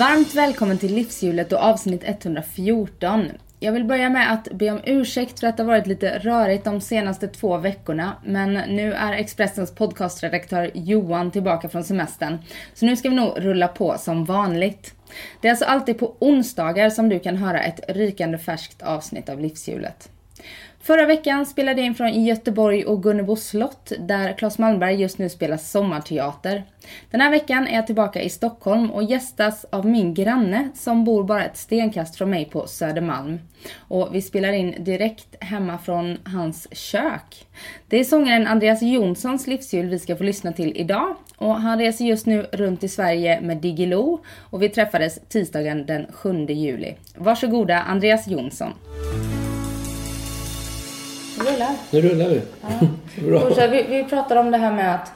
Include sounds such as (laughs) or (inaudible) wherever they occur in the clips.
Varmt välkommen till Livshjulet och avsnitt 114. Jag vill börja med att be om ursäkt för att det har varit lite rörigt de senaste två veckorna, men nu är Expressens podcastredaktör Johan tillbaka från semestern, så nu ska vi nog rulla på som vanligt. Det är alltså alltid på onsdagar som du kan höra ett rykande färskt avsnitt av Livshjulet. Förra veckan spelade jag in från Göteborg och Gunnebo slott där Claes Malmberg just nu spelar sommarteater. Den här veckan är jag tillbaka i Stockholm och gästas av min granne som bor bara ett stenkast från mig på Södermalm. Och vi spelar in direkt hemma från hans kök. Det är sångaren Andreas Jonssons livsjul vi ska få lyssna till idag och han reser just nu runt i Sverige med Diggiloo och vi träffades tisdagen den 7 juli. Varsågoda Andreas Jonsson. Rullar. Nu rullar vi. Ja. Så vi, vi pratar om det här med att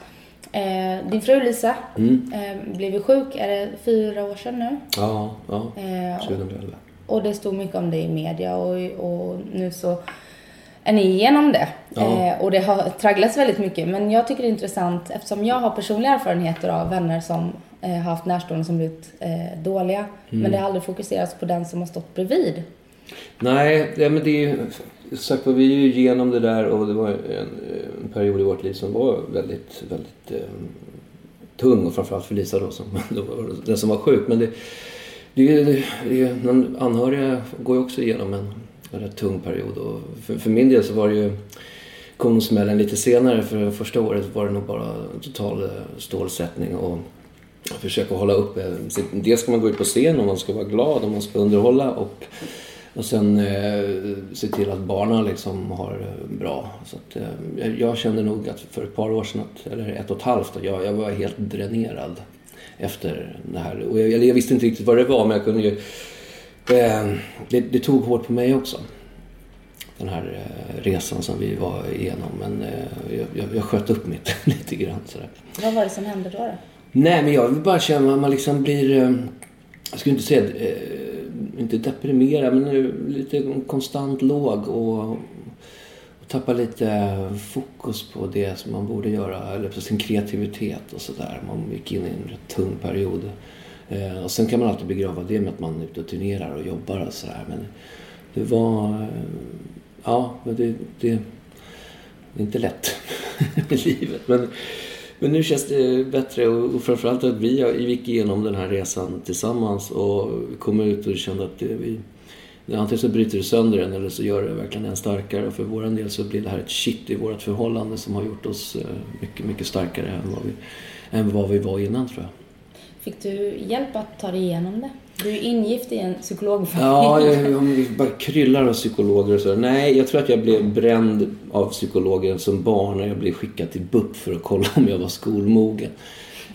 eh, din fru Lisa mm. eh, blev sjuk, är det fyra år sedan nu? Ja, ja. Eh, 2011. Och, och det stod mycket om det i media och, och nu så är ni igenom det. Ja. Eh, och det har tragglats väldigt mycket. Men jag tycker det är intressant eftersom jag har personliga erfarenheter av vänner som eh, har haft närstående som blivit eh, dåliga. Mm. Men det har aldrig fokuserats på den som har stått bredvid. Nej, ja, men det är ju sagt vi är ju igenom det där och det var en, en period i vårt liv som var väldigt, väldigt eh, tung och framförallt för Lisa då, som, (laughs) den som var sjuk. Men det, det, det, det, anhöriga går ju också igenom en, en rätt tung period och för, för min del så var det ju kom smällen lite senare för första året var det nog bara total eh, stålsättning och försöka hålla uppe. Eh, dels ska man gå ut på scen och man ska vara glad och man ska underhålla och och sen eh, se till att barnen liksom har bra. Så att, eh, jag kände nog att för ett par år sedan, att, eller ett och ett halvt, jag, jag var helt dränerad efter det här. Och jag, jag visste inte riktigt vad det var men jag kunde ju... Eh, det, det, tog hårt på mig också. Den här eh, resan som vi var igenom. Men eh, jag, jag sköt upp mitt (laughs) lite grann sådär. Vad var det som hände då? då? Nej men jag vill bara känna att man liksom blir... Eh, jag skulle inte säga inte deprimera men lite konstant låg och, och tappa lite fokus på det som man borde göra, eller på sin kreativitet och sådär. Man gick in i en rätt tung period. Eh, och sen kan man alltid begrava det med att man är ute och turnerar och jobbar och sådär. Men det var... Eh, ja, det, det, det är inte lätt (laughs) i livet. Men, men nu känns det bättre och framförallt att vi gick igenom den här resan tillsammans och kom ut och kände att det, vi, antingen så bryter det sönder en eller så gör det verkligen en starkare. Och för vår del så blir det här ett shit i vårt förhållande som har gjort oss eh, mycket, mycket starkare än vad vi, än vad vi var innan tror jag. Fick du hjälp att ta dig igenom det? Du är ingift i en psykologfamilj. Ja, jag, (laughs) jag bara kryllar av psykologer och så. Nej, jag tror att jag blev bränd av psykologer som barn när jag blev skickad till BUP för att kolla om jag var skolmogen.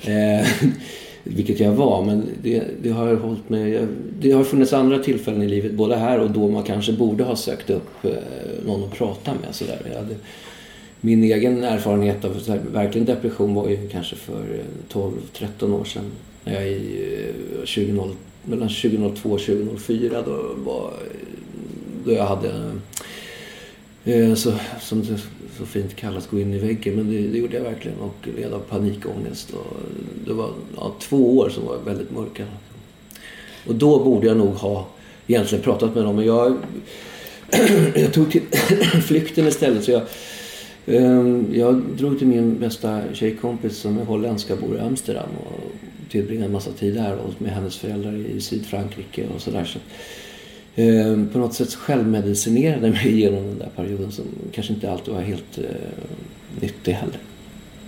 Eh, (laughs) vilket jag var, men det, det har hållit mig... Det har funnits andra tillfällen i livet, både här och då man kanske borde ha sökt upp eh, någon att prata med. Så hade, min egen erfarenhet av här, verkligen depression var ju kanske för 12-13 år sedan. När jag i 20, eh, mellan 2002 och 2004 då, var, då jag hade eh, så, som det så fint kallas, gå in i väggen. Men det, det gjorde jag verkligen och led av panikångest. Och det var ja, två år som var väldigt mörka. Och då borde jag nog ha egentligen pratat med dem. Men jag, (clears throat) jag tog till (clears throat) flykten istället. Så jag, ehm, jag drog till min bästa tjejkompis som är holländska, bor i Amsterdam. Och tillbringade en massa tid där och med hennes föräldrar i Sydfrankrike och sådär. Så, eh, på något sätt självmedicinerade mig genom den där perioden som kanske inte alltid var helt eh, nyttig heller.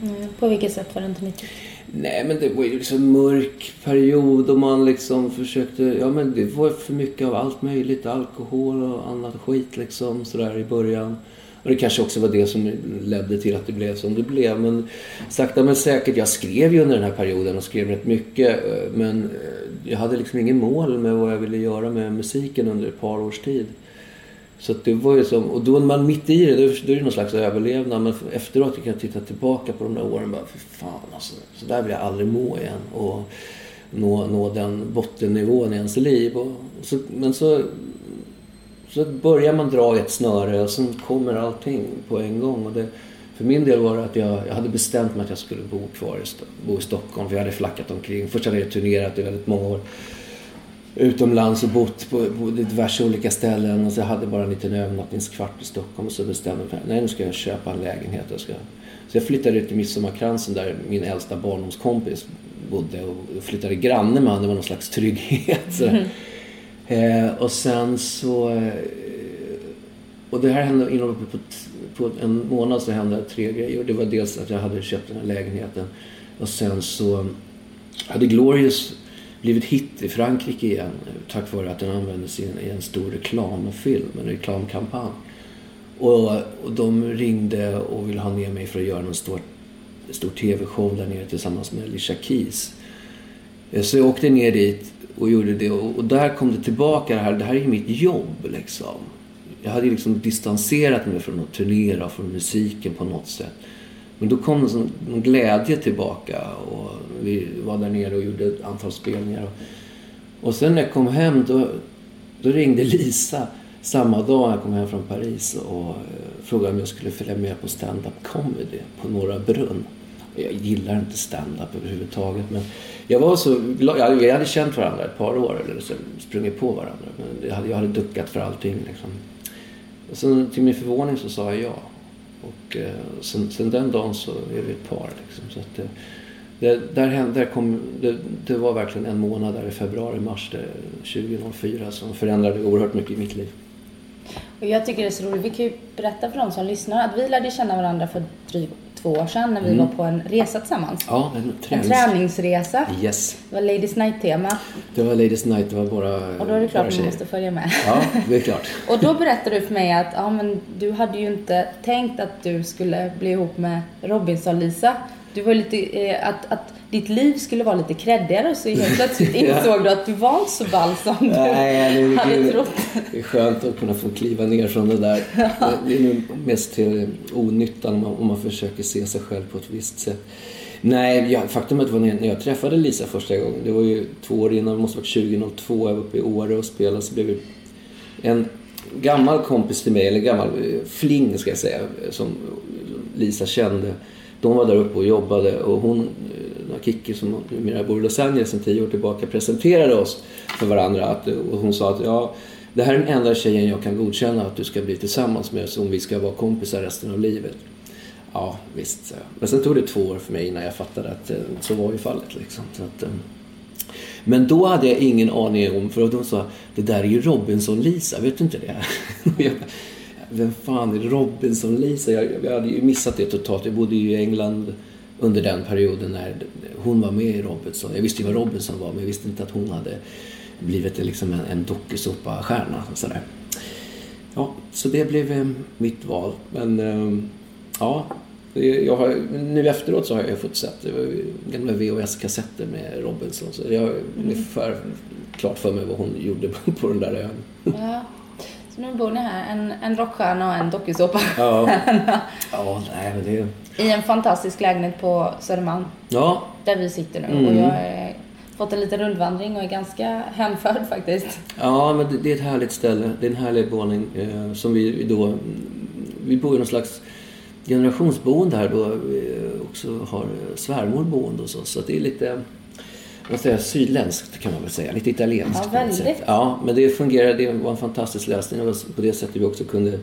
Mm, på vilket sätt var det inte nyttigt? Nej men det var ju liksom en mörk period och man liksom försökte, ja men det var för mycket av allt möjligt, alkohol och annat skit liksom sådär i början. Och det kanske också var det som ledde till att det blev som det blev. Men sakta men säkert, jag skrev ju under den här perioden och skrev rätt mycket. Eh, men eh, jag hade liksom ingen mål med vad jag ville göra med musiken under ett par års tid. Så att det var ju som, och då när man mitt i det, då, då är det någon slags överlevnad. Men efteråt kan jag titta tillbaka på de där åren och bara, för fan alltså. Så där vill jag aldrig må igen. Och nå, nå den bottennivån i ens liv. Och, så, men så, så börjar man dra i ett snöre och sen kommer allting på en gång. Och det, för min del var det att jag, jag hade bestämt mig att jag skulle bo kvar i, bo i Stockholm. För jag hade flackat omkring. Först hade jag turnerat i väldigt många år utomlands och bott på, på diverse olika ställen. Och så hade jag bara en liten övernattningskvart i Stockholm. Och så bestämde jag mig nej nu ska jag köpa en lägenhet. Jag ska... Så jag flyttade ut till Midsommarkransen där min äldsta barndomskompis bodde. Och flyttade granne med honom. Det var någon slags trygghet. Så. Eh, och sen så... Eh, och det här hände inom på, på en månad så hände tre grejer. Det var dels att jag hade köpt den här lägenheten. Och sen så hade Glorious blivit hit i Frankrike igen eh, tack vare att den användes i en, i en stor reklamfilm, en reklamkampanj. Och, och de ringde och ville ha ner mig för att göra en stor, stor TV-show där nere tillsammans med Alicia Keys. Eh, så jag åkte ner dit och gjorde det och, och där kom det tillbaka det här, det här är ju mitt jobb liksom. Jag hade ju liksom distanserat mig från att turnera, och från musiken på något sätt. Men då kom en sån glädje tillbaka och vi var där nere och gjorde ett antal spelningar. Och sen när jag kom hem då, då ringde Lisa samma dag jag kom hem från Paris och eh, frågade om jag skulle följa med på stand-up comedy på Norra Brunn. Jag gillar inte stand-up överhuvudtaget men jag var så glad. Vi hade känt varandra ett par år eller så sprungit på varandra. Men jag hade, jag hade duckat för allting liksom. Och sen till min förvåning så sa jag ja. Och eh, sen, sen den dagen så är vi ett par. Liksom. Så att, eh, det, där hände, där kom, det, det var verkligen en månad där i februari, mars det, 2004 som förändrade oerhört mycket i mitt liv. Och jag tycker det är så roligt. Vi kan ju berätta för de som lyssnar att vi lärde känna varandra för drygt två år sedan när vi var på en resa tillsammans. Ja, en En tränings... träningsresa. Yes. Det var Ladies Night-tema. Det var Ladies Night, det var bara Och då är det klart att man måste följa med. Ja, det är klart. (laughs) Och då berättade du för mig att ja, men du hade ju inte tänkt att du skulle bli ihop med Robinson-Lisa. Du var lite, eh, att, att ditt liv skulle vara lite kreddigare så helt (laughs) plötsligt insåg du att du var inte så ball som du Nej, det hade det, trott. det är skönt att kunna få kliva ner från det där. Det är nog mest till onyttan om man, om man försöker se sig själv på ett visst sätt. Nej, jag, faktum är att det när jag träffade Lisa första gången, det var ju två år innan, det måste varit 2002, jag var uppe i Åre och spelade, så blev vi en gammal kompis till mig, eller gammal eh, fling ska jag säga, som Lisa kände. De var där uppe och jobbade och hon, eh, som numera bor i Los Angeles sedan tio år tillbaka, presenterade oss för varandra. Att, och hon sa att ja, det här är den enda tjejen jag kan godkänna att du ska bli tillsammans med, om vi ska vara kompisar resten av livet. Ja, visst, sa jag. Men sen tog det två år för mig innan jag fattade att eh, så var ju fallet. Liksom. Så att, eh, men då hade jag ingen aning om, för de sa det där är ju Robinson-Lisa, vet du inte det? (laughs) Jag, Vem fan är Robinson-Lisa? Jag, jag hade ju missat det totalt. Jag bodde ju i England under den perioden när hon var med i Robinson. Jag visste ju vad Robinson var men jag visste inte att hon hade blivit liksom en, en dokusåpa-stjärna. Ja, så det blev eh, mitt val. Men eh, ja, jag har, nu efteråt så har jag fått sett ju gamla VHS-kassetter med Robinson. Så jag har ungefär klart för mig vad hon gjorde (laughs) på den där ön. Ja. Så nu bor ni här, en, en rockstjärna och en dokusåpa. Ja, ja nej men det... I en fantastisk lägenhet på Södermalm. Ja, Där vi sitter nu. Mm. Och jag har fått en liten rundvandring och är ganska hemförd faktiskt. Ja, men det, är ett härligt ställe. Det är en härlig våning eh, som vi då... Vi bor i någon slags generationsboende här då vi också har svärmor boende hos oss. Så det är lite, vad säger sydländskt kan man väl säga. Lite italienskt. Ja, väldigt. Ja, men det fungerar. Det var en fantastisk. Det var på det sättet vi också kunde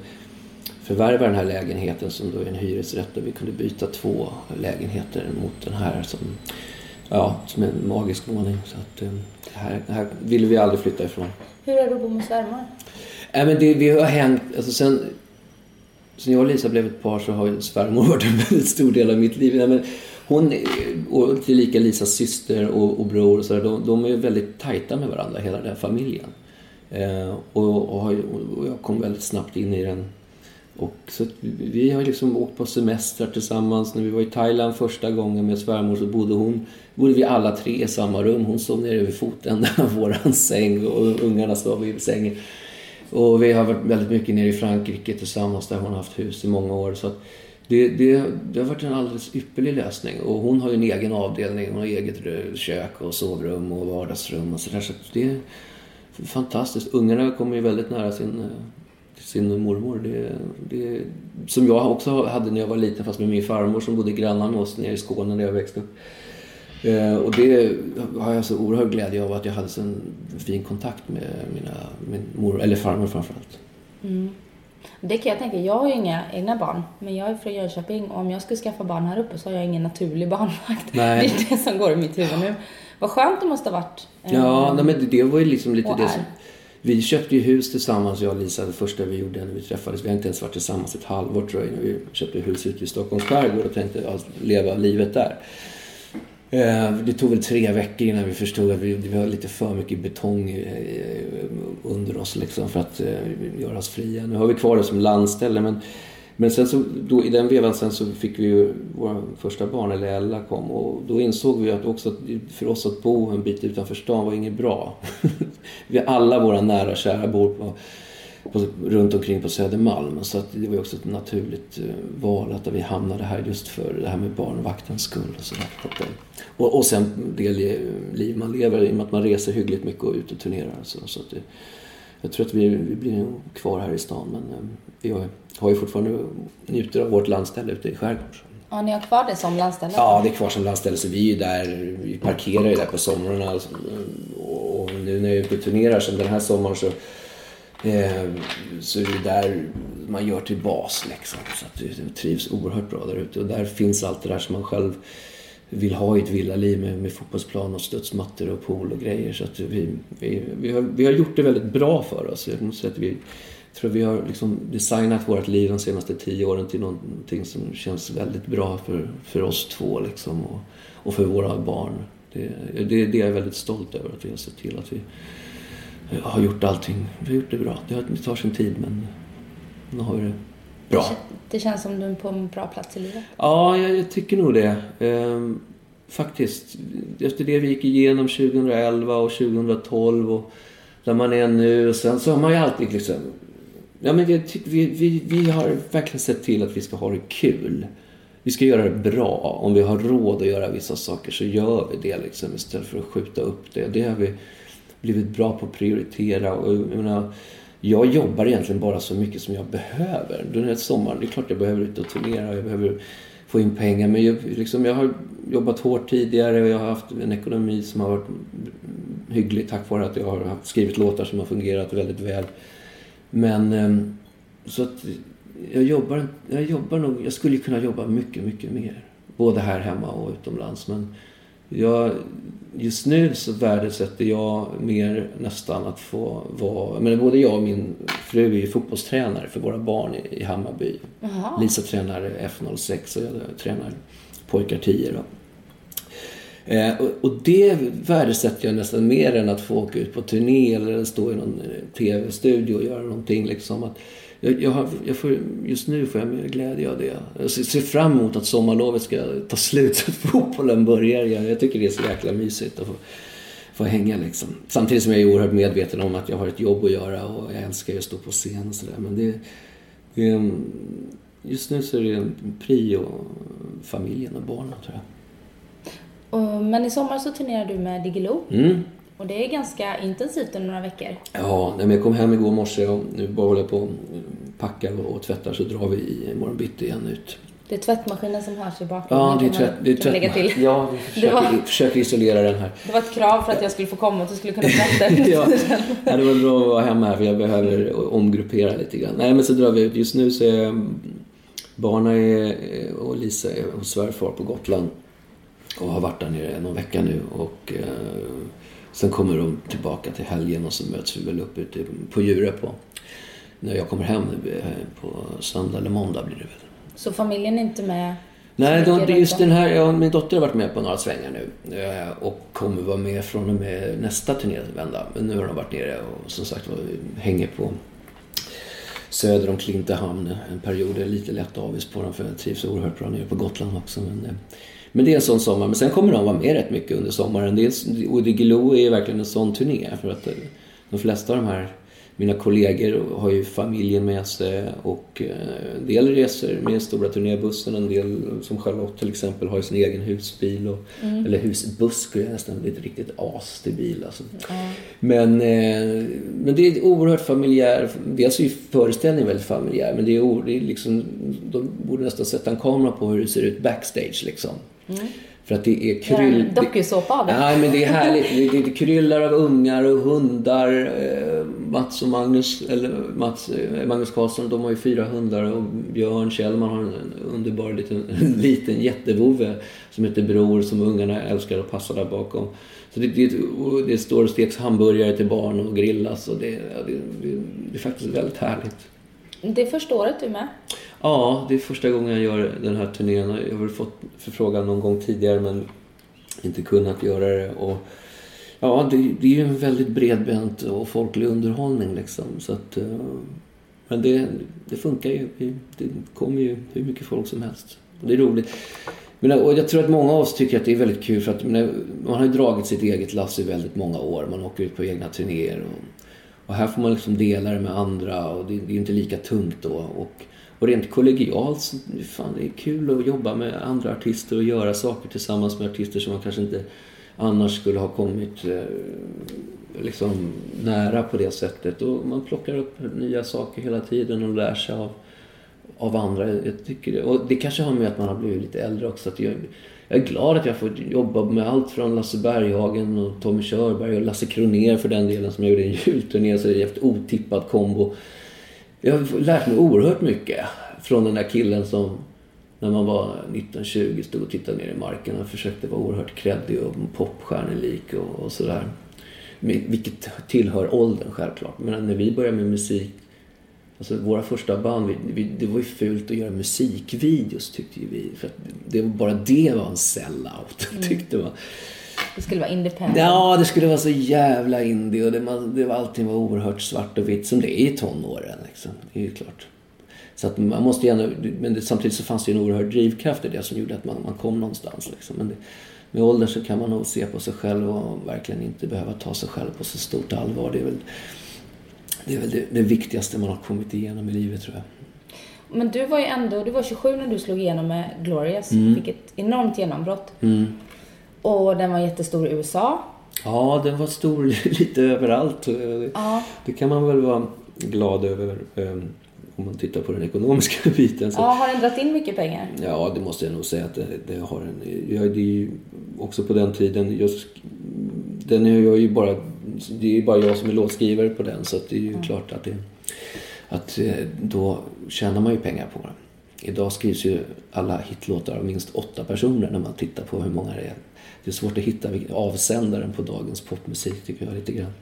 förvärva den här lägenheten som då är en hyresrätt och vi kunde byta två lägenheter mot den här som, ja, som är en magisk våning. Så att, eh, det här, det här ville vi aldrig flytta ifrån. Hur är det att bo med svärmor? Nej, men det, vi har hängt, alltså sen, sen jag och Lisa blev ett par så har ju svärmor (laughs) varit en väldigt stor del av mitt liv. Nej, men hon och tillika Lisas syster och, och bror och så där, de, de är väldigt tajta med varandra, hela den här familjen. Eh, och, och, och jag kom väldigt snabbt in i den och så vi har liksom åkt på semestrar tillsammans. När vi var i Thailand första gången med svärmor så bodde hon, bodde vi alla tre i samma rum. Hon sov nere vid fotändan (laughs) av våran säng och ungarna sov i sängen. Och vi har varit väldigt mycket nere i Frankrike tillsammans där hon har haft hus i många år. Så det, det, det, har varit en alldeles ypperlig lösning. Och hon har ju en egen avdelning. Hon har eget kök och sovrum och vardagsrum och sådär. Så det är fantastiskt. Ungarna kommer ju väldigt nära sin, eh, sin mormor. Det, det, som jag också hade när jag var liten fast med min farmor som bodde grannar med oss nere i Skåne när jag växte upp. Eh, och det har jag så oerhörd glädje av att jag hade så en fin kontakt med mina, min mor, eller farmor framförallt. Mm. Det kan jag tänka, jag har ju inga egna barn, men jag är från Jönköping och om jag skulle skaffa barn här uppe så har jag ingen naturlig barnvakt. (laughs) Nej. Det är det som går i mitt huvud nu. Vad skönt det måste ha varit. Ja, eh, nej, men det var ju liksom lite det som... Vi köpte ju hus tillsammans, jag och Lisa, det första vi gjorde när vi träffades. Vi har inte ens varit tillsammans ett halvår tror jag, när vi köpte hus ute i Stockholms skärgård och tänkte ja, leva livet där. Eh, det tog väl tre veckor innan vi förstod att vi, vi har lite för mycket betong eh, under oss liksom för att eh, göra oss fria. Nu har vi kvar det som landställe men, men sen så, då, i den vevan sen så fick vi ju vår första barn, eller Ella kom och då insåg vi att också för oss att bo en bit utanför stan var inget bra. (laughs) vi alla våra nära och kära bor på på, runt omkring på Södermalm. Så att det var också ett naturligt eh, val att vi hamnade här just för det här med barnvaktens skull. Och, så där. och, och sen det liv man lever i och med att man reser hyggligt mycket och ut och turnerar. Så, så att det, jag tror att vi, vi blir kvar här i stan men eh, vi har, har ju fortfarande njuter av vårt landställe ute i skärgården. Ja, ni har kvar det som landställe? Ja, det är kvar som landställe. Så vi är där, vi parkerar ju där på somrarna. Och nu när jag är ute och turnerar som den här sommaren så Eh, så är det där man gör till bas liksom. Så att du trivs oerhört bra där ute. Och där finns allt det där som man själv vill ha i ett villaliv med, med fotbollsplan och studsmattor och pool och grejer. Så att vi, vi, vi, har, vi har gjort det väldigt bra för oss. Jag måste säga att vi tror vi har liksom designat vårt liv de senaste tio åren till någonting som känns väldigt bra för, för oss två liksom och, och för våra barn. Det, det, det är jag väldigt stolt över att vi har sett till att vi har gjort allting. Vi har gjort det bra. Det tar sin tid men nu har vi det bra. Det känns som du är på en bra plats i livet. Ja, jag, jag tycker nog det. Ehm, faktiskt. Efter det vi gick igenom 2011 och 2012 och där man är nu. Och sen så har man ju alltid liksom... Ja, men vi, vi, vi, vi har verkligen sett till att vi ska ha det kul. Vi ska göra det bra. Om vi har råd att göra vissa saker så gör vi det liksom istället för att skjuta upp det. Det har vi blivit bra på att prioritera. Och, jag, menar, jag jobbar egentligen bara så mycket som jag behöver. Den här sommaren, det är klart jag behöver ut och turnera och jag behöver få in pengar. Men jag, liksom, jag har jobbat hårt tidigare och jag har haft en ekonomi som har varit hygglig tack vare att jag har skrivit låtar som har fungerat väldigt väl. Men ehm, så att jag jobbar, jag jobbar nog, jag skulle kunna jobba mycket, mycket mer. Både här hemma och utomlands. Men jag, just nu så värdesätter jag mer nästan att få vara... Men både jag och min fru är ju fotbollstränare för våra barn i, i Hammarby. Aha. Lisa tränar F06 och jag tränar pojkar 10. Då. Eh, och, och, det värdesätter jag nästan mer än att få åka ut på turné eller stå i någon eh, tv-studio och göra någonting. Liksom. Att, jag, jag, har, jag får, just nu får jag glädje av det. Jag ser, fram emot att sommarlovet ska ta slut så (laughs) att fotbollen börjar igen. Jag tycker det är så jäkla mysigt att få, få hänga liksom. Samtidigt som jag är oerhört medveten om att jag har ett jobb att göra och jag älskar att stå på scen och sådär. Men det, det, just nu så är det en prio familjen och barnen tror jag. Men i sommar så turnerar du med Diggiloo. Mm. Och det är ganska intensivt under några veckor. Ja, när jag kom hem igår morse och nu bara håller jag på och packar och tvättar så drar vi i morgon bitti igen ut. Det är tvättmaskinen som hörs i bakgrunden. Ja, det är, tvätt, det är tvättmaskinen. Ja, vi (laughs) försöker, var, försöker, isolera den här. Det var ett krav för att jag skulle få komma och att du skulle kunna tvätta (laughs) ja, ja, det var bra att vara hemma här för jag behöver omgruppera lite grann. Nej, men så drar vi ut. Just nu så är barnen och Lisa är hos svärfar på Gotland och har varit där nere någon vecka nu. Och, eh, Sen kommer de tillbaka till helgen och så möts vi väl upp ute på Djurö på när jag kommer hem på söndag eller måndag blir det väl. Så familjen är inte med? Nej, de, just den här, ja, min dotter har varit med på några svängar nu eh, och kommer vara med från och med nästa turnévända. Men nu har de varit nere och som sagt hänger på söder om Klintehamn en period. Det är lite lätt avis på dem för jag trivs oerhört bra nere på Gotland också. Men, eh, men det är en sån sommar. Men sen kommer de vara med rätt mycket under sommaren. Dels, och Diggiloo är verkligen en sån turné. För att de flesta av de här mina kollegor har ju familjen med sig och eh, en del reser med stora turnébussen, en del som Charlotte till exempel har ju sin egen husbil och, mm. eller husbuss skulle jag nästan bli ett riktigt as till bil alltså. Mm. Men, eh, men det är oerhört familjär, dels är ju föreställningen väldigt familjär men det är, det är liksom, de borde nästan sätta en kamera på hur det ser ut backstage liksom. Mm. För att det är kryll... En dokusåpa av det. Nej, men det är härligt. (laughs) Det, det kryllar av ungar och hundar. Eh, Mats och Magnus, eller Mats, eh, Magnus Karlsson, de har ju fyra hundar och Björn Kjellman har en underbar liten, (laughs) en liten jättevove som heter Bror som ungarna älskar att passa där bakom. Så det, det, det står och steks hamburgare till barn och grillas och det, det, det, det är faktiskt väldigt härligt. Det är första året du är med? Ja, det är första gången jag gör den här turnén. Jag har väl fått förfrågan någon gång tidigare men inte kunnat göra det. Och, ja, det, det är ju en väldigt bredbent och folklig underhållning liksom. Så att, eh, men det, det funkar ju. Det kommer ju hur mycket folk som helst. Det är roligt. Men, och jag tror att många av oss tycker att det är väldigt kul för att man har ju dragit sitt eget lass i väldigt många år. Man åker ut på egna turnéer. Och, och här får man liksom dela det med andra och det, det är inte lika tungt då. Och, och rent kollegialt, så, fan det är kul att jobba med andra artister och göra saker tillsammans med artister som man kanske inte annars skulle ha kommit eh, liksom nära på det sättet. Och man plockar upp nya saker hela tiden och lär sig av, av andra. Jag tycker det. Och det kanske har med att man har blivit lite äldre också. Att jag, jag är glad att jag får jobba med allt från Lasse Berghagen och Tommy Körberg och Lasse Kroner för den delen som jag gjorde en julturné. Så det är en otippad kombo. Jag har lärt mig oerhört mycket från den där killen som när man var 19-20 stod och tittade ner i marken och försökte vara oerhört kreddig och popstjärnelik och, och sådär. Vilket tillhör åldern självklart. Men när vi började med musik Alltså våra första band, vi, vi, det var ju fult att göra musikvideos tyckte vi. För det, bara det var en sellout, (laughs) mm. tyckte man. Det skulle vara independent? Ja, det skulle vara så jävla indie och det, man, det var, allting var oerhört svart och vitt som det är i tonåren. Liksom. Det är ju klart. Så att man måste gärna, men det, samtidigt så fanns det ju en oerhörd drivkraft i det som gjorde att man, man kom någonstans. Liksom. Men det, med åldern så kan man nog se på sig själv och verkligen inte behöva ta sig själv på så stort allvar. Det är väl det, är väl det, det viktigaste man har kommit igenom i livet tror jag. Men du var ju ändå, du var 27 när du slog igenom med Glorious. Mm. Fick ett enormt genombrott. Mm. Och den var jättestor i USA. Ja, den var stor (laughs) lite överallt. Ja. Det kan man väl vara glad över ehm, om man tittar på den ekonomiska (laughs) biten. Så. Ja, har den dragit in mycket pengar? Ja, det måste jag nog säga att det, det har den. Jag, det är ju också på den tiden, just, den är jag ju bara, det är ju bara jag som är låtskrivare på den så det är ju mm. klart att det, att eh, då tjänar man ju pengar på det. Idag skrivs ju alla hitlåtar av minst åtta personer när man tittar på hur många det är. Det är svårt att hitta avsändaren på dagens popmusik tycker jag lite grann.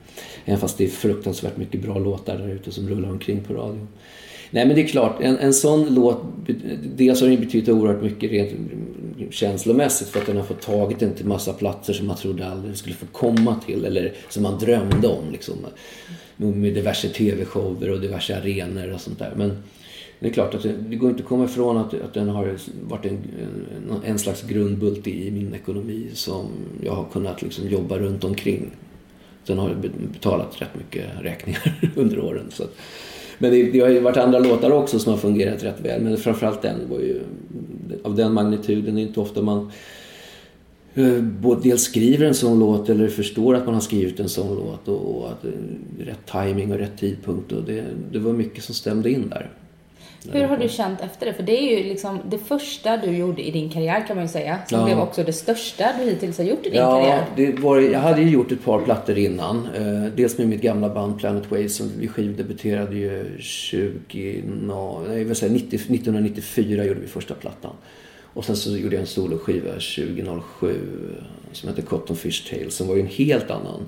Även fast det är fruktansvärt mycket bra låtar där ute som rullar omkring på radion. Nej men det är klart, en, en sån låt, dels har den betytt oerhört mycket rent känslomässigt för att den har fått tagit en till massa platser som man trodde aldrig skulle få komma till eller som man drömde om liksom. Med diverse tv-shower och diverse arenor och sånt där. Men det är klart att det, det går inte att komma ifrån att, att den har varit en, en, en slags grundbult i min ekonomi som jag har kunnat liksom jobba runt omkring. Den har betalat rätt mycket räkningar (laughs) under åren. Så men det, det, har ju varit andra låtar också som har fungerat rätt väl. Men framförallt den var ju av den magnituden. Det är inte ofta man eh, både dels skriver en sån låt eller förstår att man har skrivit en sån låt och, och att eh, rätt timing och rätt tidpunkt. Och det, det var mycket som stämde in där. Hur har du känt efter det? För det är ju liksom det första du gjorde i din karriär kan man ju säga. Som ja. blev också det största du hittills har gjort i din ja, karriär. Det var, jag hade ju gjort ett par plattor innan. Eh, dels med mitt gamla band Planet Waves som vi skivdebuterade ju 20, no, vill säga 90, 1994 gjorde vi första plattan. Och sen så gjorde jag en soloskiva 2007 som hette Cotton Fish Tale som var ju en helt annan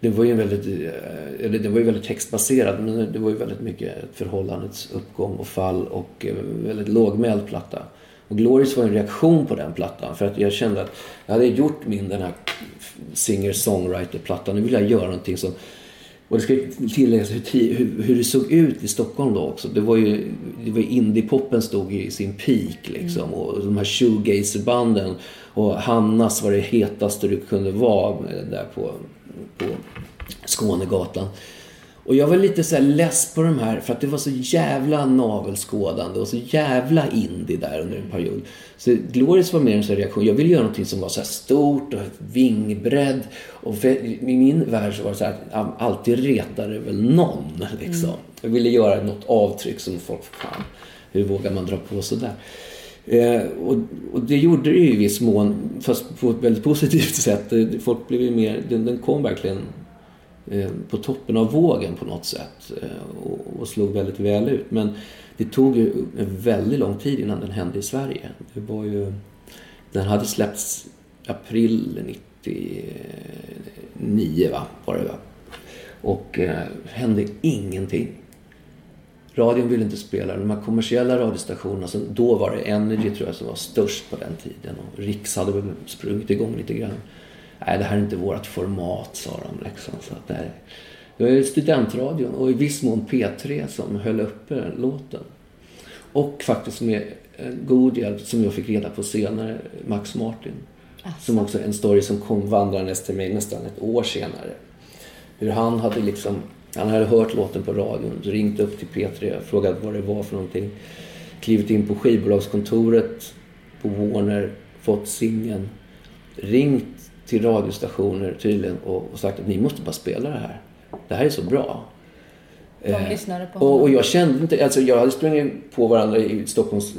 det var ju väldigt, eh, eller det var ju väldigt textbaserad men det var ju väldigt mycket förhållandets uppgång och fall och eh, väldigt lågmäld platta. Och Glorious var en reaktion på den plattan för att jag kände att jag hade gjort min den här singer-songwriter-plattan. Nu vill jag göra någonting som Och det ska tilläggas hur, hur, hur, det såg ut i Stockholm då också. Det var ju, det var indiepoppen stod i sin peak liksom. Mm. Och de här shoegazerbanden. Och Hannas var det hetaste du kunde vara där på, på Skånegatan. Och jag var lite så här less på de här för att det var så jävla navelskådande och så jävla indie där under en period. Så Glorious var mer en sån reaktion. Jag ville göra någonting som var så stort och vingbredd. Och i min värld så var det så här att alltid retade väl någon. Liksom. Mm. Jag ville göra något avtryck som folk, fan, hur vågar man dra på sådär? Eh, och, och, det gjorde det ju i viss mån, fast på ett väldigt positivt (laughs) sätt. Folk blev ju mer, den, den kom verkligen Eh, på toppen av vågen på något sätt eh, och, slog väldigt väl ut. Men det tog ju en väldigt lång tid innan den hände i Sverige. Det var ju, den hade släppts april 99 va, var det va? Och eh, hände ingenting. Radion ville inte spela De här kommersiella radiostationerna, som, då var det Energy tror jag som var störst på den tiden. Och Riks hade väl sprungit igång lite grann nej det här är inte vårt format, sa de. Liksom. Så att, nej. Det var studentradion och i viss mån P3 som höll uppe låten. Och faktiskt med god hjälp, som jag fick reda på senare, Max Martin. Alltså. Som också en story som kom vandrandes till mig nästan ett år senare. Hur han hade liksom, han hade hört låten på radion, ringt upp till P3, frågat vad det var för någonting. Klivit in på skivbolagskontoret på Warner, fått singeln, ringt till radiostationer tydligen och, och sagt att ni måste bara spela det här. Det här är så bra. De eh, lyssnade på honom. Och, och jag kände inte, alltså jag hade sprungit på varandra i Stockholms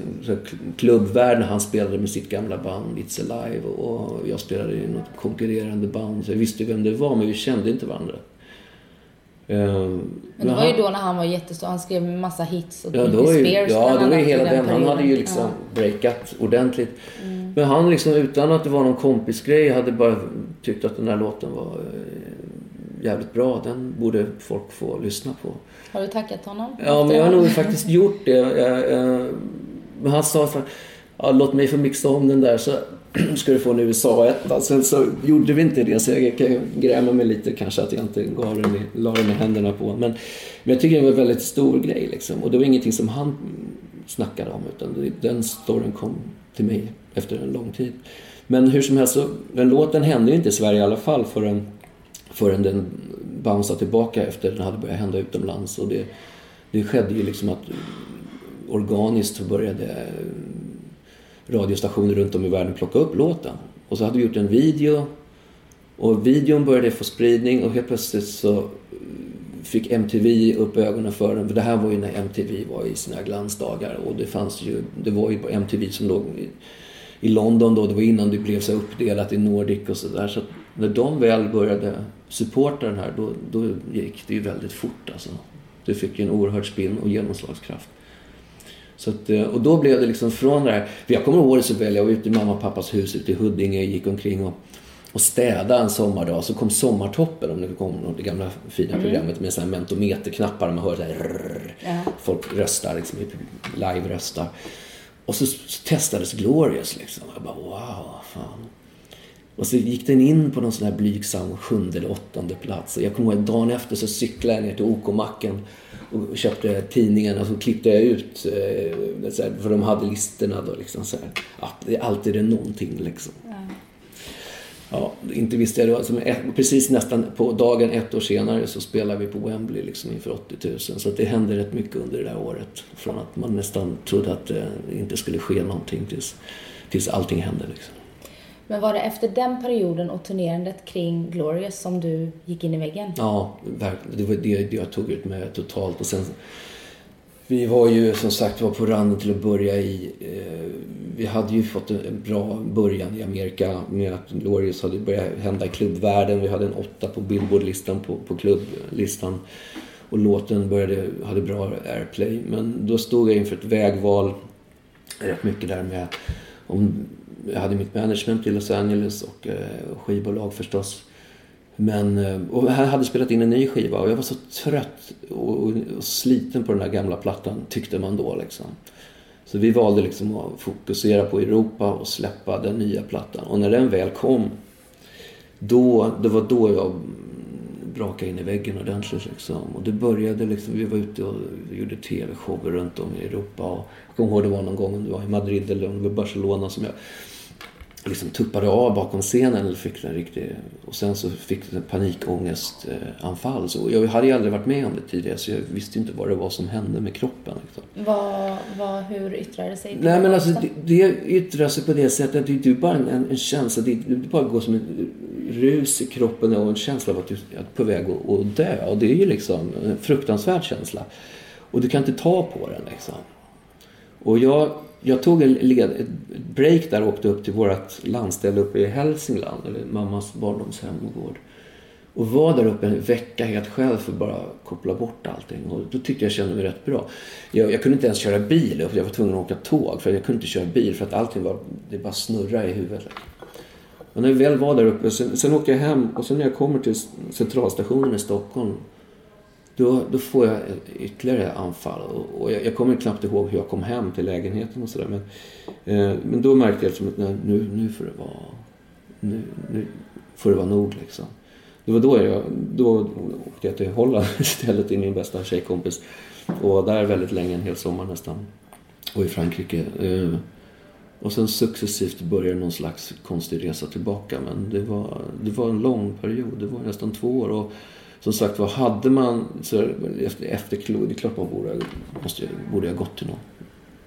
klubbvärld när han spelade med sitt gamla band It's Alive och jag spelade i något konkurrerande band. Så jag visste vem det var men vi kände inte varandra. Men det var ju då när han var jättestor. Han skrev massa hits och ja, då är, Spears Ja, då var hela den. Han hade ju liksom ja. breakat ordentligt. Mm. Men han liksom utan att det var någon kompisgrej hade bara tyckt att den här låten var eh, jävligt bra. Den borde folk få lyssna på. Har du tackat honom? Ja, men jag har nog (laughs) faktiskt gjort det. Jag, men han sa för, ja, låt mig få mixa om den där så (clears throat) ska du få en USA-etta. Alltså, Sen så gjorde vi inte det så jag kan gräma mig lite kanske att jag inte gav den i, la den i händerna på men, men jag tycker det var en väldigt stor grej liksom. Och det var ingenting som han snackade om utan den storyn kom till mig efter en lång tid. Men hur som helst, så, den låten hände ju inte i Sverige i alla fall förrän, förrän den bounceade tillbaka efter att den hade börjat hända utomlands. Och det, det skedde ju liksom att organiskt började radiostationer runt om i världen plocka upp låten. Och så hade vi gjort en video och videon började få spridning och helt plötsligt så fick MTV upp ögonen för den. För det här var ju när MTV var i sina glansdagar och det fanns ju, det var ju MTV som låg i London då, det var innan det blev så uppdelat i Nordic och sådär. Så, när de väl började supporta den här, då, då gick det ju väldigt fort alltså. Det fick ju en oerhörd spinn och genomslagskraft. Så att, eh, och då blev det liksom från det här, för jag kommer ihåg det så väl, jag var ute i mamma och pappas hus ute i Huddinge, gick omkring och, och städade en sommardag. Så kom Sommartoppen, om det kom det gamla fina mm. programmet med sådana mentometerknappar. Man hör så här, rrr, ja. folk röstar, liksom, live-röstar. Och så testades Glorious liksom. Jag bara wow, fan. Och så gick den in på någon sån här blygsam sjunde eller åttonde plats. Och jag kommer ihåg dagen efter så cyklade jag ner till OK-macken och köpte tidningen och så klippte jag ut, eh, för de hade listorna då liksom så här. Ja, det är alltid det någonting liksom. Ja. Ja, inte visste jag det. Alltså, precis nästan på dagen ett år senare så spelade vi på Wembley liksom inför 80 000. Så det hände rätt mycket under det där året. Från att man nästan trodde att det inte skulle ske någonting tills, tills allting hände. Liksom. Men var det efter den perioden och turnerandet kring Glorious som du gick in i väggen? Ja, det var det jag tog ut mig totalt. Och sen vi var ju som sagt var på randen till att börja i. Eh, vi hade ju fått en bra början i Amerika med att Glorious hade börjat hända i klubbvärlden. Vi hade en åtta på Billboardlistan på, på klubblistan. Och låten började, hade bra airplay. Men då stod jag inför ett vägval. Rätt mycket där med om, jag hade mitt management i Los Angeles och eh, skivbolag förstås. Men, eh, och jag hade spelat in en ny skiva och jag var så trött och, och, och sliten på den där gamla plattan tyckte man då liksom. Så vi valde liksom att fokusera på Europa och släppa den nya plattan. Och när den väl kom, då, det var då jag brakade in i väggen ordentligt. Liksom. Och det började liksom, vi var ute och gjorde tv-shower runt om i Europa. Och jag kommer ihåg det var någon gång, om det var i Madrid eller om det var Barcelona som jag liksom tuppade av bakom scenen eller fick en riktig... Och sen så fick jag en panikångestanfall. Så jag hade ju aldrig varit med om det tidigare så jag visste inte vad det var som hände med kroppen. Liksom. Vad, vad, hur yttrade det sig? Nej men alltså det, det yttrar sig på det sättet att det, det är bara en, en, en känsla. Det, det bara går som en rus i kroppen och en känsla av att du är på väg att, att dö. Och det är ju liksom en fruktansvärd känsla. Och du kan inte ta på den liksom. Och jag jag tog en led, ett break där och åkte upp till vårt landställe uppe i Hälsingland, eller mammas barndomshem och gård. Och var där uppe en vecka helt själv för att bara koppla bort allting. Och då tyckte jag jag kände mig rätt bra. Jag, jag kunde inte ens köra bil upp. Jag var tvungen att åka tåg för jag kunde inte köra bil för att allting var, det bara snurrade i huvudet. Och när vi väl var där uppe, sen, sen åker jag hem och sen när jag kommer till centralstationen i Stockholm då, då får jag ytterligare anfall. Och, och jag, jag, kommer knappt ihåg hur jag kom hem till lägenheten och sådär. Men, eh, men då märkte jag att nu, nu får det vara, nu, nu får det vara nog liksom. Det var då jag, då åkte jag till Holland (laughs) istället till min bästa tjejkompis. Och var där väldigt länge, en hel sommar nästan. Och i Frankrike. Eh, och sen successivt började någon slags konstig resa tillbaka. Men det var, det var en lång period, det var nästan två år. Och, som sagt vad hade man så efter, efter det är klart man borde, måste, borde ha gått till någon.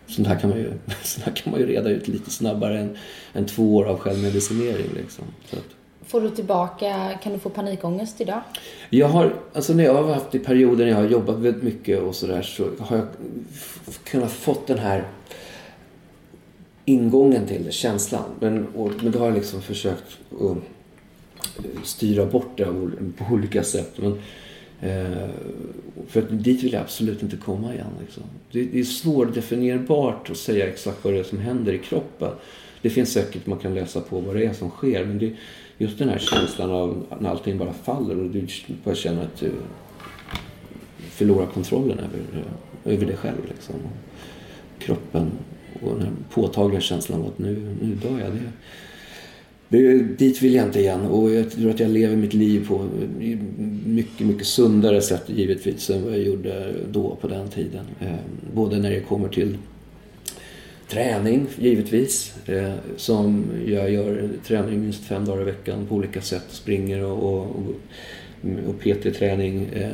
Sånt här, kan man ju, (laughs) sånt här kan man ju reda ut lite snabbare än, än två år av självmedicinering. Liksom. Får du tillbaka, kan du få panikångest idag? Jag har, alltså när jag har haft i perioder när jag har jobbat väldigt mycket och sådär så har jag kunnat fått den här ingången till det, känslan. Men, och, men då har jag liksom försökt att styra bort det på olika sätt. Men, eh, för att dit vill jag absolut inte komma igen. Liksom. Det, det är svårdefinierbart att säga exakt vad det är som händer i kroppen. Det finns säkert, man kan läsa på vad det är som sker. Men det, just den här känslan av när allting bara faller och du bara känner att du förlorar kontrollen över, över dig själv. Liksom. Kroppen och den påtagliga känslan av att nu, nu dör jag. Det, det, dit vill jag inte igen och jag tror att jag lever mitt liv på mycket, mycket sundare sätt givetvis än vad jag gjorde då på den tiden. Ehm, både när det kommer till träning givetvis. Eh, som jag gör träning minst fem dagar i veckan på olika sätt. Springer och, och, och PT-träning, eh,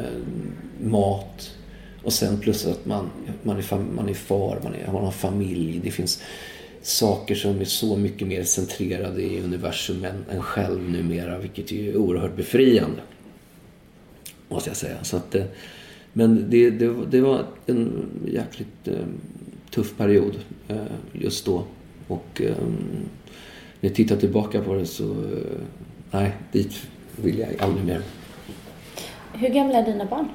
mat. Och sen plus att man, man, är, man är far, man, är, man har familj. Det finns saker som är så mycket mer centrerade i universum än, än själv numera, vilket är oerhört befriande. Måste jag säga. Så att, eh, men det, det, det var en jäkligt eh, tuff period eh, just då. Och när jag tittar tillbaka på det så, nej, dit vill jag aldrig mer. Hur gamla är dina barn?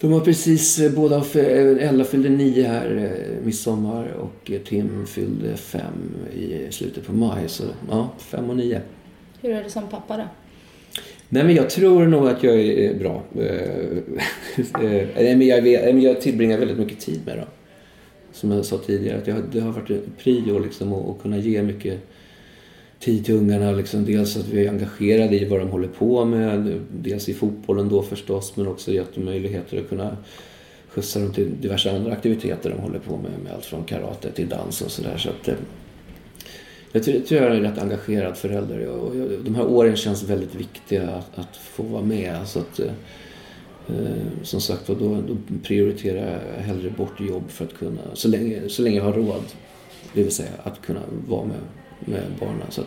De har precis, eh, båda, eh, Ella fyllde nio här eh, midsommar och Tim fyllde fem i slutet på maj. Så ja, fem och nio. Hur är det som pappa då? Nej men jag tror nog att jag är bra. (laughs) men jag, vet, jag tillbringar väldigt mycket tid med dem. Som jag sa tidigare, att jag, det har varit prio liksom att kunna ge mycket tid till ungarna. Liksom, dels att vi är engagerade i vad de håller på med. Dels i fotbollen då förstås men också gett dem möjligheter att kunna skjutsa dem till diverse andra aktiviteter de håller på med. Med allt från karate till dans och sådär. Så att, eh, jag tror, jag är en rätt engagerad förälder. Och de här åren känns väldigt viktiga att, att få vara med. Så att, eh, eh som sagt då, då prioriterar jag hellre bort jobb för att kunna, så länge, så länge jag har råd, det vill säga att kunna vara med med barnen. Så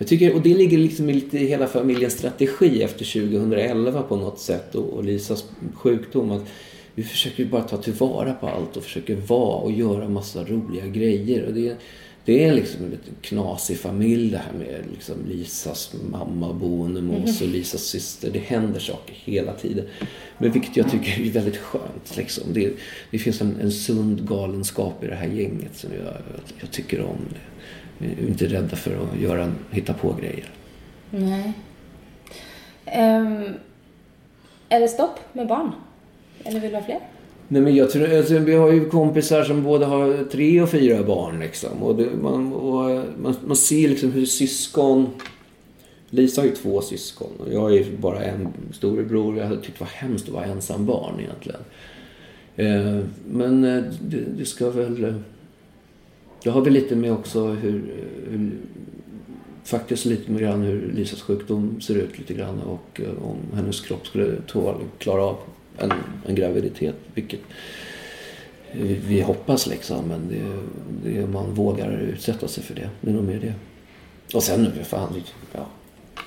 jag tycker, och det ligger liksom i lite hela familjens strategi efter 2011 på något sätt och, och Lisas sjukdom. Att vi försöker bara ta tillvara på allt och försöker vara och göra massa roliga grejer. Och det, det är liksom en lite knasig familj det här med liksom Lisas mamma, boende mos och Lisas syster. Det händer saker hela tiden. Men vilket jag tycker är väldigt skönt. Liksom. Det, det finns en, en sund galenskap i det här gänget som jag, jag tycker om. Det. Är inte rädda för att göra, hitta på grejer. Nej. Um, är det stopp med barn? Eller vill du ha fler? Nej men jag tror, alltså, vi har ju kompisar som både har tre och fyra barn liksom. Och, det, man, och man, man ser liksom hur syskon Lisa har ju två syskon och jag är bara en storebror. Jag hade tyckt det var hemskt att vara ensam barn egentligen. Eh, men det, det, ska väl... Eh, jag har väl lite med också hur, hur faktiskt lite med grann hur Lisas sjukdom ser ut lite grann och om hennes kropp skulle tåla, klara av en, en graviditet. Vilket vi hoppas liksom, men det, det, man vågar utsätta sig för det. Det är nog mer det. Och sen, fan, ja,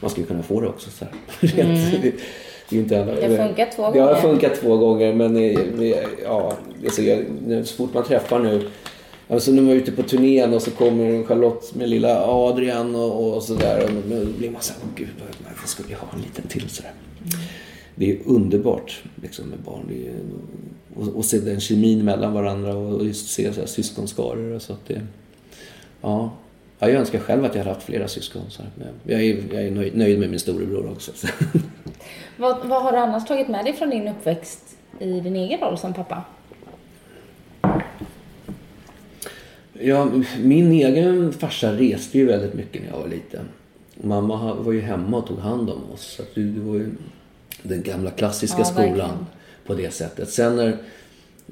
man skulle kunna få det också. Så (laughs) mm. det, inte alla, det har funkat två gånger. Det har funkat två gånger, men ja, alltså jag, så fort man träffar nu Alltså när man är ute på turnén och så kommer Charlotte med lilla Adrian och, och sådär. Och då blir man såhär, gud varför skulle jag ha en liten till sådär. Mm. Det är underbart liksom, med barn. Det är, och, och se den kemin mellan varandra och just se så här, syskonskaror. Så att det, ja, jag önskar själv att jag hade haft flera syskon. Så här. Jag är, jag är nöjd, nöjd med min storebror också. (laughs) Vad, vad har du annars tagit med dig från din uppväxt i din egen roll som pappa? Ja, min egen farsa reste ju väldigt mycket när jag var liten. Mamma var ju hemma och tog hand om oss. Så det var ju den gamla klassiska ja, skolan verkligen. på det sättet. Sen när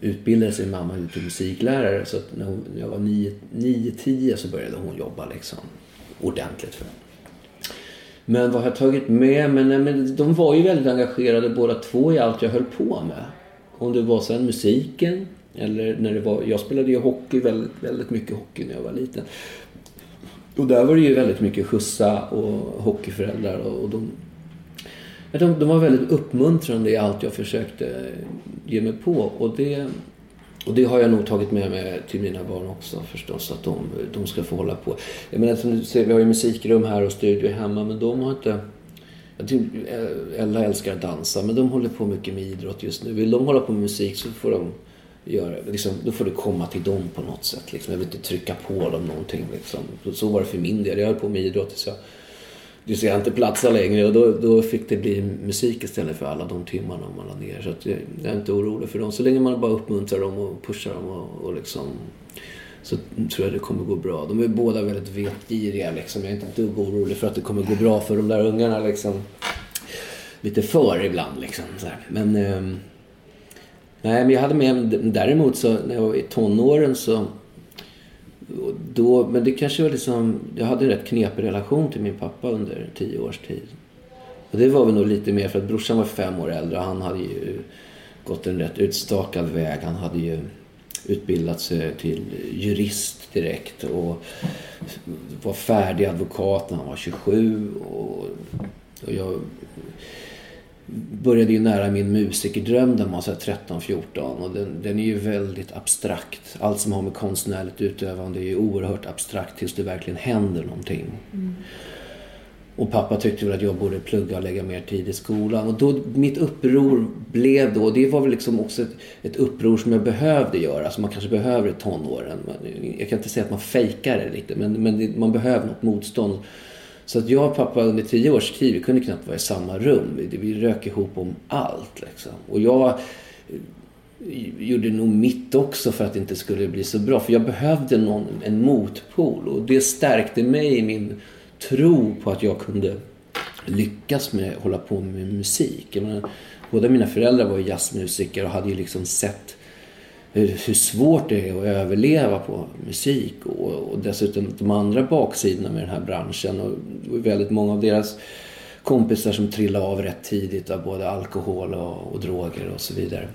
utbildade sig mamma till musiklärare så när, hon, jag var 9-10 så började hon jobba liksom ordentligt för Men vad har jag tagit med mig? Nej, men de var ju väldigt engagerade båda två i allt jag höll på med. Om det var sen musiken eller när det var, jag spelade ju hockey, väldigt, väldigt mycket hockey när jag var liten. Och där var det ju väldigt mycket skjutsa och hockeyföräldrar och, och de, de, de var väldigt uppmuntrande i allt jag försökte ge mig på. Och det, och det har jag nog tagit med mig till mina barn också förstås, att de, de ska få hålla på. Jag menar, som du ser, vi har ju musikrum här och studio hemma, men de har inte... Eh, Ella älskar att dansa, men de håller på mycket med idrott just nu. Vill de hålla på med musik så får de göra liksom, Då får det komma till dem på något sätt. Liksom. Jag vill inte trycka på dem någonting. Liksom. Så var det för min del. Jag höll på med idrott tills jag tills jag inte platsade längre och då, då fick det bli musik istället för alla de timmarna man la ner. Så att jag, jag är inte orolig för dem. Så länge man bara uppmuntrar dem och pushar dem och, och liksom så tror jag det kommer gå bra. De är båda väldigt vetgiriga liksom. Jag är inte ett dugg orolig för att det kommer gå bra för de där ungarna liksom. Lite för ibland liksom. Så här. Men... Eh, nej, men jag hade med Däremot så när jag var i tonåren så då, men det kanske var liksom, jag hade en rätt knepig relation till min pappa under tio års tid. Och det var väl nog lite mer för att brorsan var fem år äldre och han hade ju gått en rätt utstakad väg. Han hade ju utbildat sig till jurist direkt och var färdig advokat när han var 27. Och, och jag började ju nära min musikerdröm när man var 13-14 och den, den, är ju väldigt abstrakt. Allt som har med konstnärligt utövande är ju oerhört abstrakt tills det verkligen händer någonting. Mm. Och pappa tyckte väl att jag borde plugga och lägga mer tid i skolan. Och då, mitt uppror blev då, det var väl liksom också ett, ett uppror som jag behövde göra, som man kanske behöver i tonåren. Jag kan inte säga att man fejkar det lite, men, men det, man behöver något motstånd. Så att jag och pappa under tio års tid, vi kunde knappt vara i samma rum. Vi, vi rök ihop om allt liksom. Och jag eh, gjorde nog mitt också för att det inte skulle bli så bra. För jag behövde någon, en motpol. Och det stärkte mig i min tro på att jag kunde lyckas med att hålla på med musik. Jag menar, båda mina föräldrar var jazzmusiker och hade ju liksom sett hur svårt det är att överleva på musik och, och dessutom de andra baksidorna med den här branschen. Och väldigt många av deras kompisar som trillade av rätt tidigt av både alkohol och, och droger och så vidare.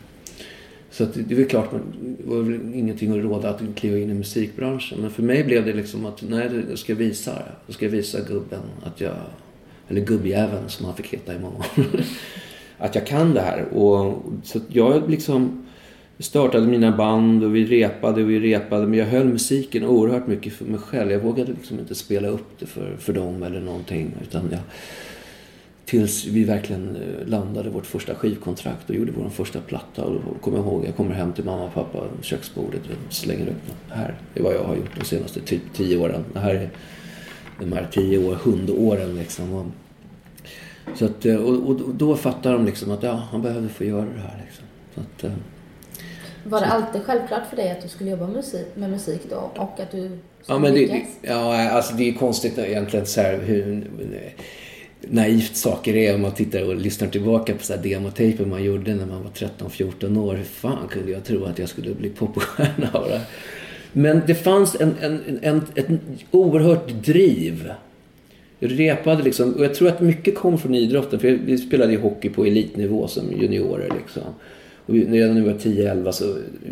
Så att det är väl klart, det var väl ingenting att råda att kliva in i musikbranschen. Men för mig blev det liksom att, nej, jag ska visa det. Jag ska visa gubben att jag, eller gubbjäveln som han fick heta i många år. (laughs) att jag kan det här. Och, så jag liksom startade mina band och vi repade och vi repade. Men jag höll musiken oerhört mycket för mig själv. Jag vågade liksom inte spela upp det för, för dem eller någonting. Utan jag, tills vi verkligen eh, landade vårt första skivkontrakt och gjorde vår första platta. Och då kommer jag ihåg, jag kommer hem till mamma och pappa köksbordet och slänger upp den. Här är vad jag har gjort de senaste typ tio åren. Det här är de här tio år, hundåren liksom. Och, så att, eh, och, och, då fattar de liksom att ja, han behövde få göra det här. Liksom. Så att, eh, var det alltid självklart för dig att du skulle jobba musik, med musik då och att du ja, men det, ja, alltså det är konstigt egentligen så här hur... naivt saker är om man tittar och lyssnar tillbaka på så här demotaper man gjorde när man var 13-14 år. Hur fan kunde jag tro att jag skulle bli popstjärna av det Men det fanns en, en, en, ett oerhört driv. Jag repade liksom, och jag tror att mycket kom från idrotten. För vi spelade ju hockey på elitnivå som juniorer liksom. Och när jag var 10-11 så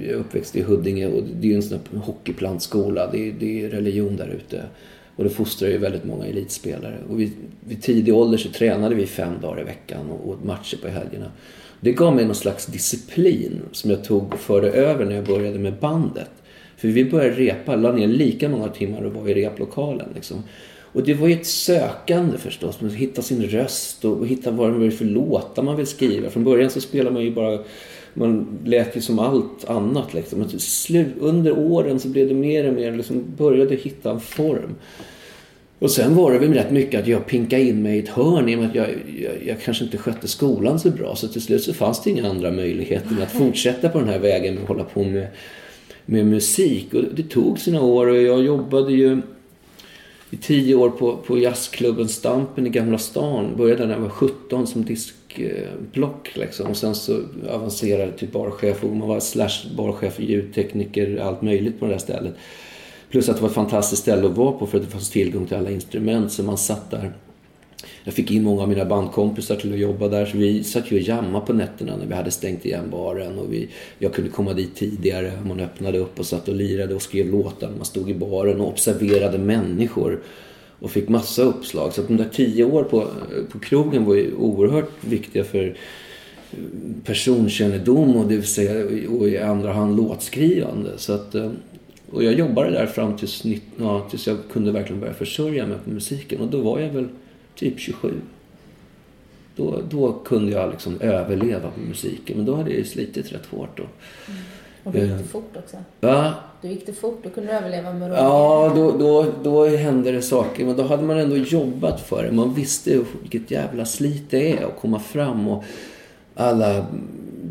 jag uppväxt i Huddinge och det är ju en sån hockeyplantskola. Det är, det är religion där ute. Och det fostrar ju väldigt många elitspelare. Och vid, vid tidig ålder så tränade vi fem dagar i veckan och och matcher på helgerna. Det gav mig någon slags disciplin som jag tog och förde över när jag började med bandet. För vi började repa, la ner lika många timmar och var i replokalen. Liksom. Och det var ju ett sökande förstås. att hitta sin röst och hitta vad det är för låtar man vill skriva. Från början så spelar man ju bara man lät ju som allt annat. Liksom. Men under åren så blev det mer och mer, liksom, började hitta en form. Och sen var det väl rätt mycket att jag pinkade in mig i ett hörn i och med att jag, jag, jag, kanske inte skötte skolan så bra. Så till slut så fanns det inga andra möjligheter än att (laughs) fortsätta på den här vägen och hålla på med, med musik. Och det tog sina år och jag jobbade ju i tio år på, på jazzklubben Stampen i Gamla stan. Började när jag var 17 som diskblock liksom. Och sen så avancerade till barchef och man var slash barchef, ljudtekniker, allt möjligt på det där stället. Plus att det var ett fantastiskt ställe att vara på för att det fanns tillgång till alla instrument. Så man satt där. Jag fick in många av mina bandkompisar till att jobba där. Så vi satt ju och jammade på nätterna när vi hade stängt igen baren. Och vi, jag kunde komma dit tidigare. Man öppnade upp och satt och lirade och skrev låtar. Man stod i baren och observerade människor. Och fick massa uppslag. Så att de där tio år på, på krogen var ju oerhört viktiga för eh, personkännedom och det vill säga och i andra hand låtskrivande. Så att, eh, och jag jobbade där fram tills, ja, tills jag kunde verkligen börja försörja mig på musiken. Och då var jag väl typ 27. Då, då kunde jag liksom överleva på musiken. Men då hade jag ju slitit rätt hårt. Och, mm. och då gick det fort också. Va? Då gick det fort. Då kunde du överleva med råd. Ja, då, då, då hände det saker. Men då hade man ändå jobbat för det. Man visste vilket jävla slit det är att komma fram. och alla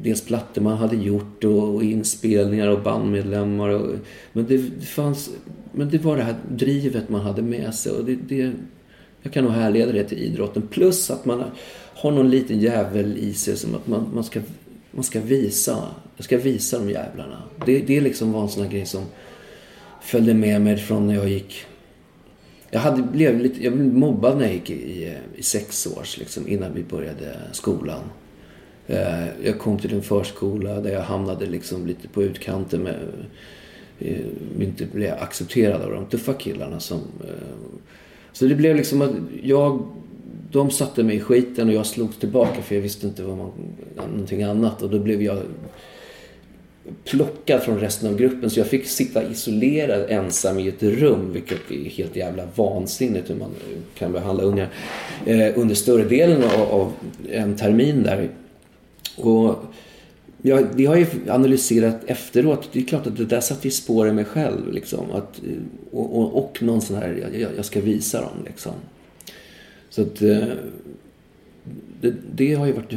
dels plattor man hade gjort och, och inspelningar och bandmedlemmar. Och, men, det, det, fanns, men det var det här drivet man hade med sig. Och det, det, jag kan nog härleda det till idrotten. Plus att man har någon liten jävel i sig som att man, man, ska, man ska visa. Jag ska visa de jävlarna. Det, det liksom var en sån här grej som följde med mig från när jag gick jag, hade, blev lite, jag blev mobbad när jag gick i, i sex års liksom, innan vi började skolan. Eh, jag kom till en förskola där jag hamnade liksom lite på utkanten med eh, inte blev accepterad av de tuffa killarna som... Eh, så det blev liksom att jag... De satte mig i skiten och jag slogs tillbaka för jag visste inte vad man... Någonting annat och då blev jag plockad från resten av gruppen så jag fick sitta isolerad ensam i ett rum vilket är helt jävla vansinnigt hur man kan behandla ungar. Eh, under större delen av en termin där och ja, det har ju analyserat efteråt. Det är klart att det där satte i spår i mig själv. Liksom. Att, och, och, och någon sån här, jag, jag ska visa dem liksom. Så att eh, det, det, har ju varit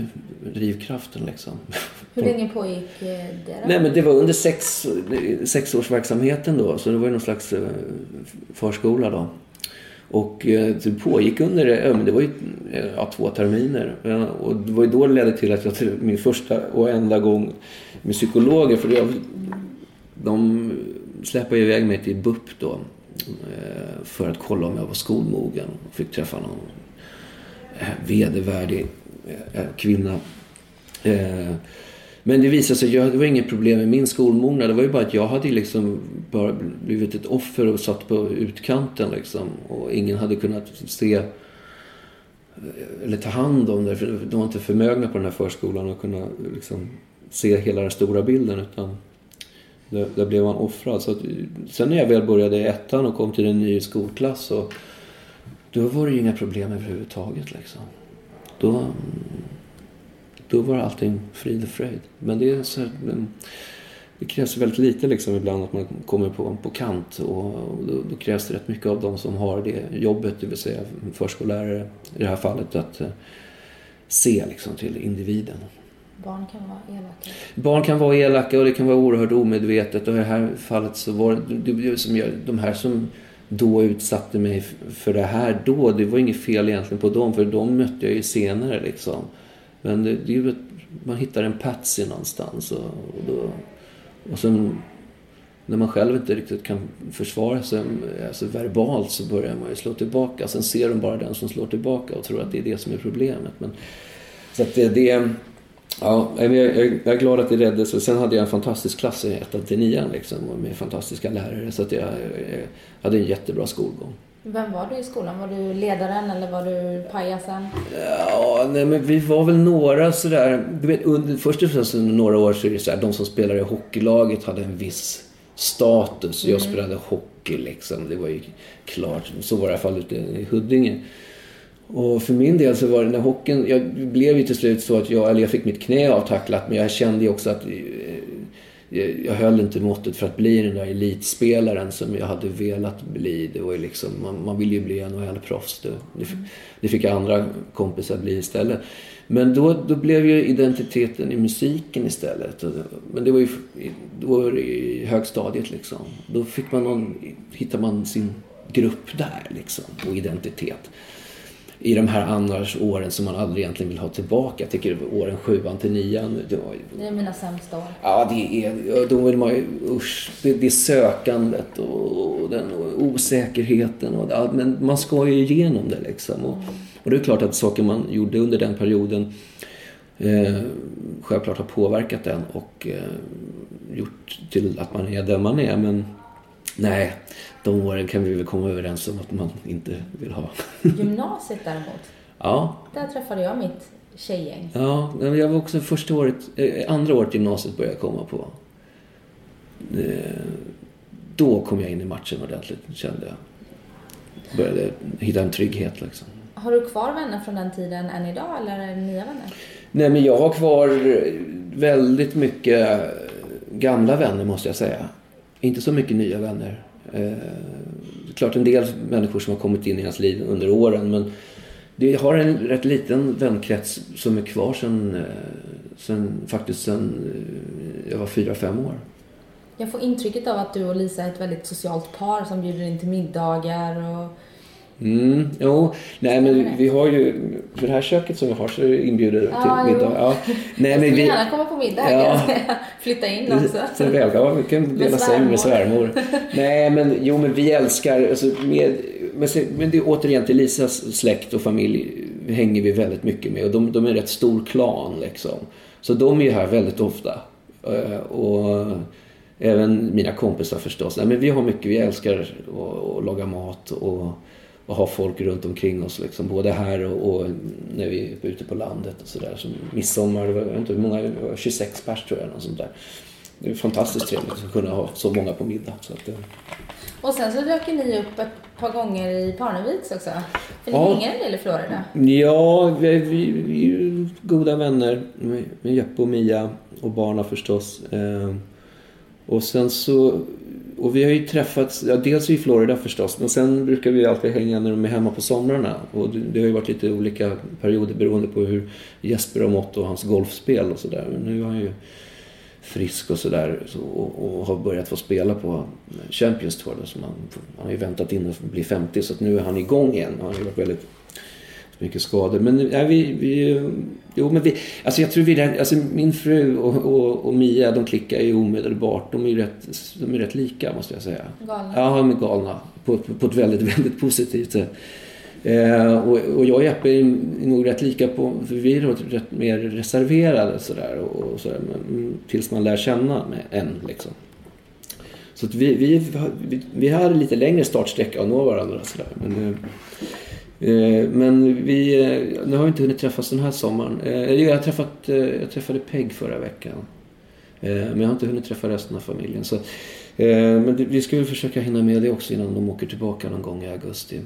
drivkraften liksom. Hur länge pågick eh, det då? Nej men det var under sex, sexårsverksamheten då. Så det var ju någon slags eh, förskola då. Och eh, det pågick under eh, det var ju, eh, ja, två terminer. Och det var ju då det ledde till att jag till min första och enda gång med psykologer. För jag, de släpade iväg mig till BUP då. För att kolla om jag var skolmogen. och Fick träffa någon vedervärdig kvinna. Men det visade sig att det var inget problem med min skolmognad. Det var ju bara att jag hade liksom bara blivit ett offer och satt på utkanten liksom. Och ingen hade kunnat se eh, eller ta hand om det. För de var inte förmögna på den här förskolan att kunna liksom, se hela den stora bilden. Utan där, där blev man offrad. Så att, sen när jag väl började i ettan och kom till en ny skolklass så då var det ju inga problem överhuvudtaget. Liksom. Då, då var allting frid och fröjd. Men det, är så här, det krävs väldigt lite liksom ibland att man kommer på, på kant och då, då, krävs det rätt mycket av de som har det jobbet, det vill säga förskollärare i det här fallet, att uh, se liksom till individen. Barn kan vara elaka? Barn kan vara elaka och det kan vara oerhört omedvetet och i det här fallet så var det, det som gör, de här som då utsatte mig för det här då. Det var inget fel egentligen på dem för de mötte jag ju senare liksom. Men det, det är ju man hittar en patsy någonstans och, och, då, och sen när man själv inte riktigt kan försvara sig alltså verbalt så börjar man ju slå tillbaka. Sen ser de bara den som slår tillbaka och tror att det är det som är problemet. Men, så att det, det Ja, jag, jag, är glad att det räddades. Sen hade jag en fantastisk klass i ettan till nian liksom, med fantastiska lärare. Så att jag, jag hade en jättebra skolgång. Vem var du i skolan? Var du ledaren eller var du pajasen? Ja, nej, men vi var väl några sådär. Du vet, under, först och främst under några år så är det så här, de som spelade i hockeylaget hade en viss status. Jag mm. spelade hockey liksom. Det var ju klart. Så var det i alla fall ute i Huddinge. Och för min del så var det när hockeyn, jag blev ju till slut så att jag, eller jag fick mitt knä avtacklat men jag kände ju också att eh, jag höll inte måttet för att bli den där elitspelaren som jag hade velat bli. Det var ju liksom, man, man vill ju bli NHL-proffs. Det, det, det fick andra kompisar bli istället. Men då, då blev ju identiteten i musiken istället. Men det var ju då var det i högstadiet liksom. Då fick man någon, hittade man sin grupp där liksom och identitet i de här annars åren som man aldrig egentligen vill ha tillbaka. Jag tycker åren sjuan till nian. Det, var, det är mina sämsta år. Ja, det är, då vill man ju, usch, det, det sökandet och, och den och osäkerheten. Och, ja, men man ska ju igenom det liksom. Och, och det är klart att saker man gjorde under den perioden eh, självklart har påverkat den och eh, gjort till att man är där man är. Men nej, de åren kan vi väl komma överens om att man inte vill ha. Gymnasiet däremot? Ja. Där träffade jag mitt tjejgäng. Ja, jag var också första året, eh, andra året gymnasiet började jag komma på. Eh, då kom jag in i matchen ordentligt, kände jag. Började hitta en trygghet liksom. Har du kvar vänner från den tiden än idag eller är det nya vänner? Nej, men jag har kvar väldigt mycket gamla vänner måste jag säga. Inte så mycket nya vänner. Eh, klart en del människor som har kommit in i hans liv under åren men det har en rätt liten vänkrets som är kvar sen, eh, sen faktiskt sen eh, jag var fyra, fem år. Jag får intrycket av att du och Lisa är ett väldigt socialt par som bjuder in till middagar och Mm, jo, nej men vi har ju, för det här köket som vi har så inbjuder ah, till middag. Ja. Nej, jag skulle gärna komma på middag ja. (laughs) Flytta in också. Så välkommen, vi kan dela säng med svärmor. (laughs) nej men jo men vi älskar, alltså, med, men det är återigen till Lisas släkt och familj hänger vi väldigt mycket med och de, de är en rätt stor klan liksom. Så de är ju här väldigt ofta. Eh, och även mina kompisar förstås. Nej, men vi har mycket, vi älskar att laga mat och och ha folk runt omkring oss. Liksom, både här och, och när vi är ute på landet och sådär. Som midsommar, det var, inte hur många, 26 pers tror jag. Något sånt där. Det är fantastiskt trevligt att kunna ha så många på middag. Så att, och sen så dök ni upp ett par gånger i Parneviks också. För ni ja. hänger en del i Florida. Ja, vi, vi, vi är ju goda vänner med, med Jeppe och Mia och barna förstås. Eh, och sen så och vi har ju träffats, ja, dels i Florida förstås, men sen brukar vi alltid hänga när de är hemma på somrarna. Och det, det har ju varit lite olika perioder beroende på hur Jesper har mått och hans golfspel och sådär. Men nu är han ju frisk och sådär så, och, och, har börjat få spela på Champions Tour. Då, så man, han har ju väntat in att bli 50 så att nu är han igång igen. Han har ju varit väldigt mycket skador. Men ja, vi, vi, jo, men vi, alltså jag tror vi, alltså min fru och, och, och Mia de klickar ju omedelbart. De är ju rätt, de är rätt lika måste jag säga. Galna? Ja, de är galna. På, på, på ett väldigt, väldigt positivt sätt. Eh, och, och jag och Jeppe är nog rätt lika på, för vi är rätt mer reserverade sådär. Och, och sådär men, tills man lär känna med en liksom. Så att vi, vi, vi, vi hade lite längre startsträcka att nå varandra sådär. Men, Eh, men vi, eh, nu har vi inte hunnit träffas den här sommaren. Eh, jag, har träffat, jag träffade Peg förra veckan. Men jag har inte hunnit träffa resten av familjen. Så, men vi ska väl försöka hinna med det också innan de åker tillbaka någon gång i augusti.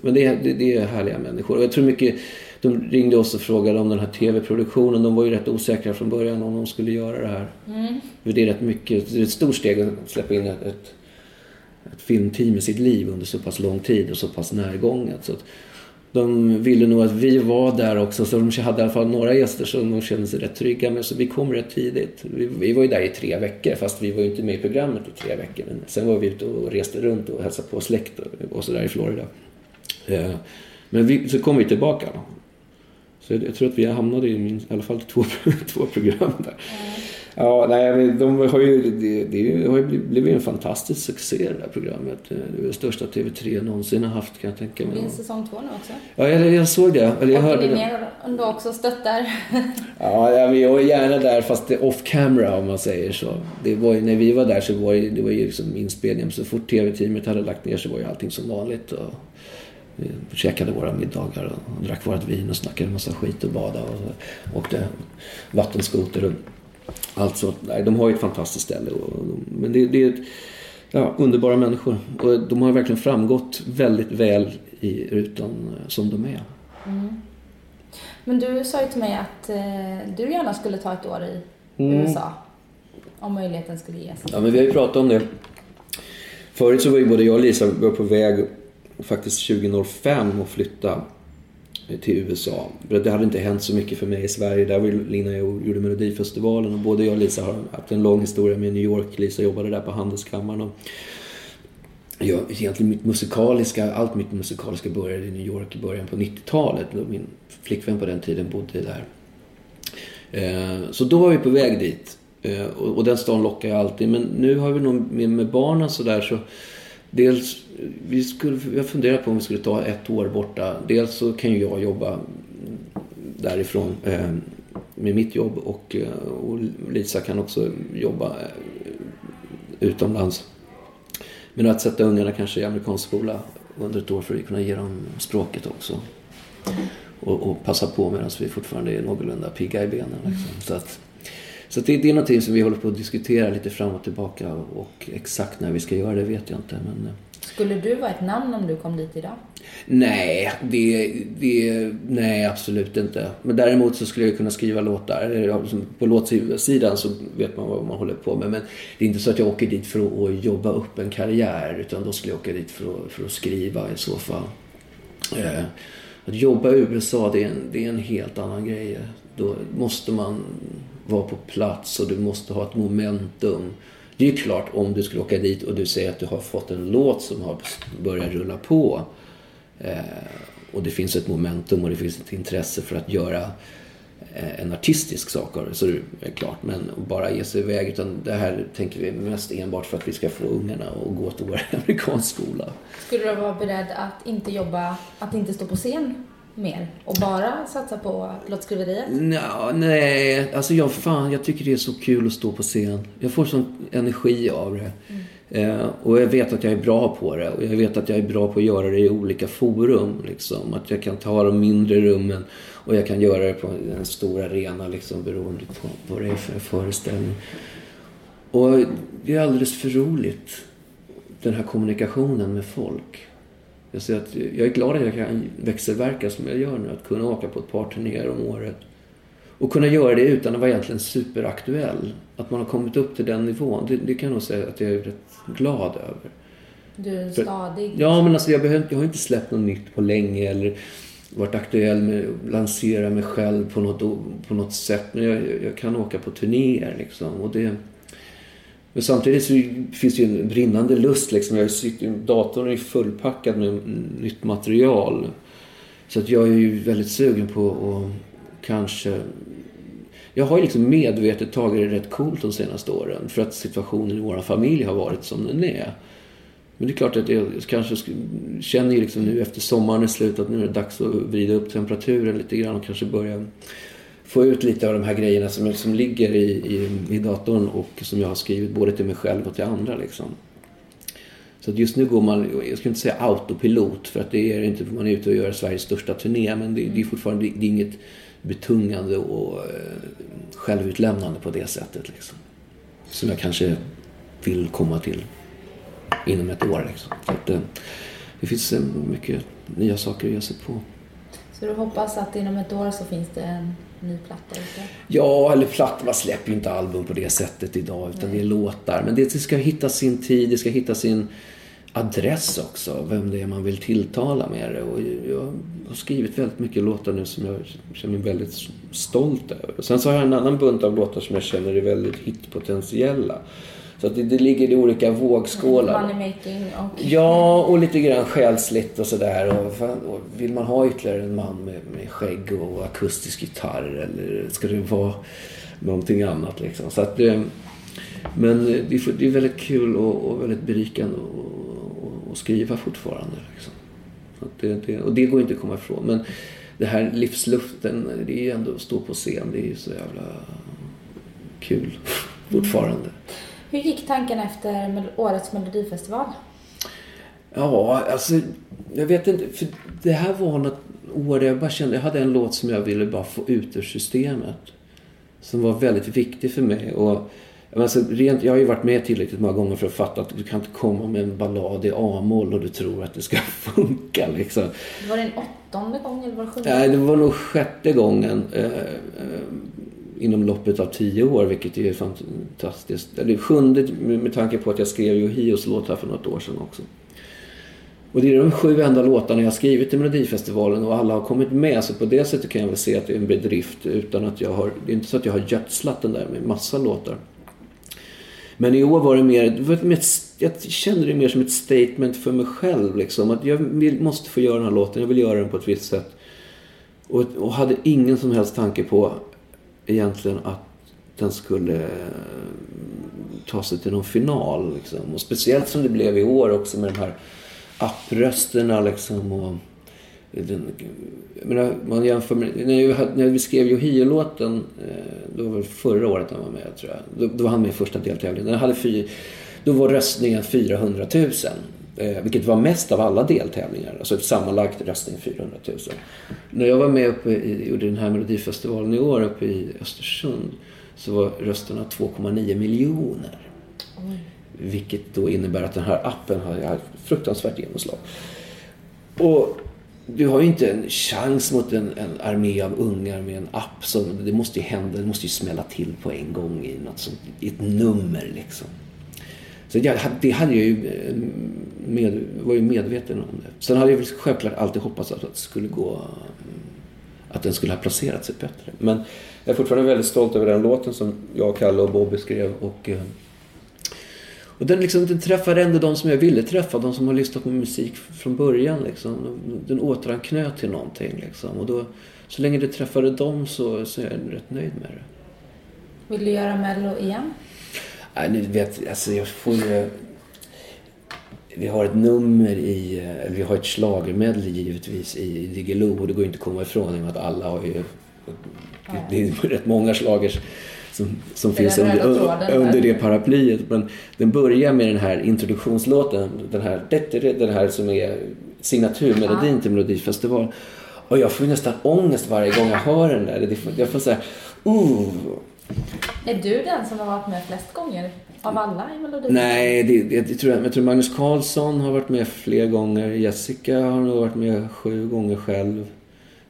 Men det är, det, det är härliga människor. Och jag tror mycket, de ringde oss och frågade om den här tv-produktionen. De var ju rätt osäkra från början om de skulle göra det här. Mm. För det är rätt mycket, det är ett stort steg att släppa in ett, ett, ett filmteam i sitt liv under så pass lång tid och så pass närgånget. Så att, de ville nog att vi var där också så de hade i alla fall några gäster som de kände sig rätt trygga med. Så vi kom rätt tidigt. Vi, vi var ju där i tre veckor fast vi var ju inte med i programmet i tre veckor. Men sen var vi ute och reste runt och hälsade på släkt och, och sådär i Florida. Eh, men vi, så kom vi tillbaka. Så jag, jag, tror att vi hamnade i, min, i alla fall två, (laughs) två program där. Ja, nej, de har ju, det, det har ju blivit en fantastisk succé det där programmet. Det är det största TV3 någonsin har haft kan jag tänka mig. Det är säsong två nu också. Ja, jag, jag såg det. Eller jag Åker hörde ni ner och också stöttar? (laughs) ja, jag är gärna där fast det är off camera om man säger så. Det var ju, när vi var där så var det, det var ju liksom inspelningen. Så fort TV-teamet hade lagt ner så var ju allting som vanligt. Och, vi käkade våra middagar och drack vårt vin och snackade en massa skit och badade och åkte vattenskoter. Och allt sånt. Nej, de har ju ett fantastiskt ställe. Och, men det, det är ja, underbara människor. Och de har verkligen framgått väldigt väl i rutan eh, som de är. Mm. Men du sa ju till mig att eh, du gärna skulle ta ett år i mm. USA. Om möjligheten skulle ges. Ja, men vi har ju pratat om det. Förut så var ju både jag och Lisa på väg faktiskt 2005 att flytta till USA. Det hade inte hänt så mycket för mig i Sverige. Där var Lina och jag gjorde Melodifestivalen och både jag och Lisa har haft en lång historia med New York. Lisa jobbade där på Handelskammaren. Och jag, egentligen mitt musikaliska, allt mitt musikaliska började i New York i början på 90-talet. Min flickvän på den tiden bodde där. Eh, så då var vi på väg dit. Eh, och den stan lockar jag alltid. Men nu har vi nog med, med barnen sådär så Dels, vi, skulle, vi har funderat på om vi skulle ta ett år borta. Dels så kan ju jag jobba därifrån eh, med mitt jobb och, eh, och Lisa kan också jobba eh, utomlands. Men att sätta ungarna kanske i amerikansk skola under ett år för att kunna ge dem språket också. Och, och passa på medan vi fortfarande är någorlunda pigga i benen. Liksom. Så att, så det, det är någonting som vi håller på att diskutera lite fram och tillbaka och exakt när vi ska göra det vet jag inte. Men... Eh. Skulle du vara ett namn om du kom dit idag? Nej, det, det, nej absolut inte. Men däremot så skulle jag kunna skriva låtar. På låtsidan så vet man vad man håller på med. Men det är inte så att jag åker dit för att jobba upp en karriär. Utan då skulle jag åka dit för att, för att skriva i så fall. Eh, att jobba i USA det är, en, det är en helt annan grej. Då måste man vara på plats och du måste ha ett momentum. Det är ju klart om du skulle åka dit och du säger att du har fått en låt som har börjat rulla på. Eh, och det finns ett momentum och det finns ett intresse för att göra eh, en artistisk sak av det, så är det klart. Men bara ge sig iväg, utan det här tänker vi mest enbart för att vi ska få ungarna att gå till vår (laughs) amerikansk skola. Skulle du vara beredd att inte jobba, att inte stå på scen mer och bara satsa på låtskriveriet? No, nej, alltså jag, fan, jag tycker det är så kul att stå på scen. Jag får sån energi av det. Mm. Eh, och jag vet att jag är bra på det. Och jag vet att jag är bra på att göra det i olika forum. Liksom. Att jag kan ta de mindre rummen och jag kan göra det på en stor arena liksom, beroende på vad det är för föreställning. Och det är alldeles för roligt, den här kommunikationen med folk. Jag, säger att jag är glad att jag kan växelverka som jag gör nu. Att kunna åka på ett par turnéer om året. Och kunna göra det utan att vara egentligen superaktuell. Att man har kommit upp till den nivån. Det, det kan jag nog säga att jag är rätt glad över. Du är stadig? För, ja, men alltså jag, behöver, jag har inte släppt något nytt på länge. Eller varit aktuell med att lansera mig själv på något, på något sätt. Men jag, jag kan åka på turnéer liksom. Och det, men samtidigt så finns det ju en brinnande lust liksom. Jag sitter, datorn är fullpackad med nytt material. Så att jag är ju väldigt sugen på att kanske... Jag har ju liksom medvetet tagit det rätt coolt de senaste åren. För att situationen i vår familj har varit som den är. Men det är klart att jag kanske känner ju liksom nu efter sommaren är slut att nu är det dags att vrida upp temperaturen lite grann och kanske börja få ut lite av de här grejerna som, som ligger i, i, i datorn och som jag har skrivit både till mig själv och till andra. Liksom. Så att just nu går man, jag ska inte säga autopilot för att det är inte, man är ute och gör Sveriges största turné men det, det är fortfarande det är inget betungande och eh, självutlämnande på det sättet. Liksom. Som jag kanske vill komma till inom ett år. Liksom. Så att, eh, det finns eh, mycket nya saker att ge sig på. Så du hoppas att inom ett år så finns det en ny platta ute? Ja, eller platta. Man släpper ju inte album på det sättet idag utan Nej. det är låtar. Men det ska hitta sin tid, det ska hitta sin adress också. Vem det är man vill tilltala med det. Och jag har skrivit väldigt mycket låtar nu som jag känner mig väldigt stolt över. Sen så har jag en annan bunt av låtar som jag känner är väldigt hitpotentiella. Så att det, det ligger i olika vågskålar. Money making och... Ja, och lite grann själsligt och sådär. Och, och vill man ha ytterligare en man med, med skägg och akustisk gitarr eller ska det vara någonting annat liksom. Så att, eh, men det är, det är väldigt kul och, och väldigt berikande att skriva fortfarande. Liksom. Det, det, och det går inte att komma ifrån. Men det här livsluften, det är ju ändå att stå på scen. Det är ju så jävla kul (laughs) fortfarande. Hur gick tanken efter årets melodifestival? Ja, alltså jag vet inte. För det här var något år där jag bara kände, jag hade en låt som jag ville bara få ut ur systemet. Som var väldigt viktig för mig. Och, alltså, rent, jag har ju varit med tillräckligt många gånger för att fatta att du kan inte komma med en ballad i A-moll och du tror att det ska (laughs) funka. Liksom. Var det en åttonde gång eller var det sjunde? Nej, det var nog sjätte gången. Eh, eh, inom loppet av tio år, vilket är fantastiskt. Eller sjunde med tanke på att jag skrev Yohios låt här för något år sedan också. Och det är de sju enda låtarna jag har skrivit i Melodifestivalen och alla har kommit med. Så på det sättet kan jag väl se att det är en bedrift utan att jag har... Det är inte så att jag har gödslat den där med massa låtar. Men i år var det mer... Mer jag kände det mer som ett statement för mig själv. Liksom. Att jag vill, måste få göra den här låten. Jag vill göra den på ett visst sätt. Och, och hade ingen som helst tanke på egentligen att den skulle eh, ta sig till någon final. Liksom. Och speciellt som det blev i år också med de här apprösterna liksom. Och den, menar, man jämför med, när, jag, när vi skrev Yohio-låten, eh, det var väl förra året han var med tror jag. Då, då var han med i första deltävlingen. Den hade fyra, då var röstningen 400 000. Eh, vilket var mest av alla deltävlingar. Alltså sammanlagt röstning 400 000. När jag var med uppe i, gjorde den här melodifestivalen i år uppe i Östersund så var rösterna 2,9 miljoner. Oj. Vilket då innebär att den här appen har fruktansvärt genomslag. Och du har ju inte en chans mot en, en armé av ungar med en app. Så det måste ju hända, det måste ju smälla till på en gång i något sånt, i ett nummer liksom. Så jag, det hade jag ju eh, med, var ju medveten om det. Sen hade jag självklart alltid hoppats att det skulle gå att den skulle ha placerat sig bättre. Men jag är fortfarande väldigt stolt över den låten som jag, Kalle och Bobby skrev. Och, eh, och den, liksom, den träffade ändå de som jag ville träffa, de som har lyssnat på musik från början. Liksom. Den återanknöt till någonting. Liksom. Och då, så länge det träffade dem så, så är jag rätt nöjd med det. Vill du göra Mello igen? Nej, ni vet, alltså jag får ju... Vi har ett nummer i, vi har ett schlagermedley givetvis i Diggiloo och det går inte att komma ifrån i och med att alla har ju... Det är rätt många slagers som, som finns under, under det paraplyet. Men den börjar med den här introduktionslåten, den här, den här som är signaturmelodin till Melodifestival. Och jag får nästan ångest varje gång jag hör den där. Jag får säga, uh, är du den som har varit med flest gånger av alla i Melodi? Nej, det, det, det, tror jag. jag tror Magnus Carlsson har varit med fler gånger. Jessica har nog varit med sju gånger själv.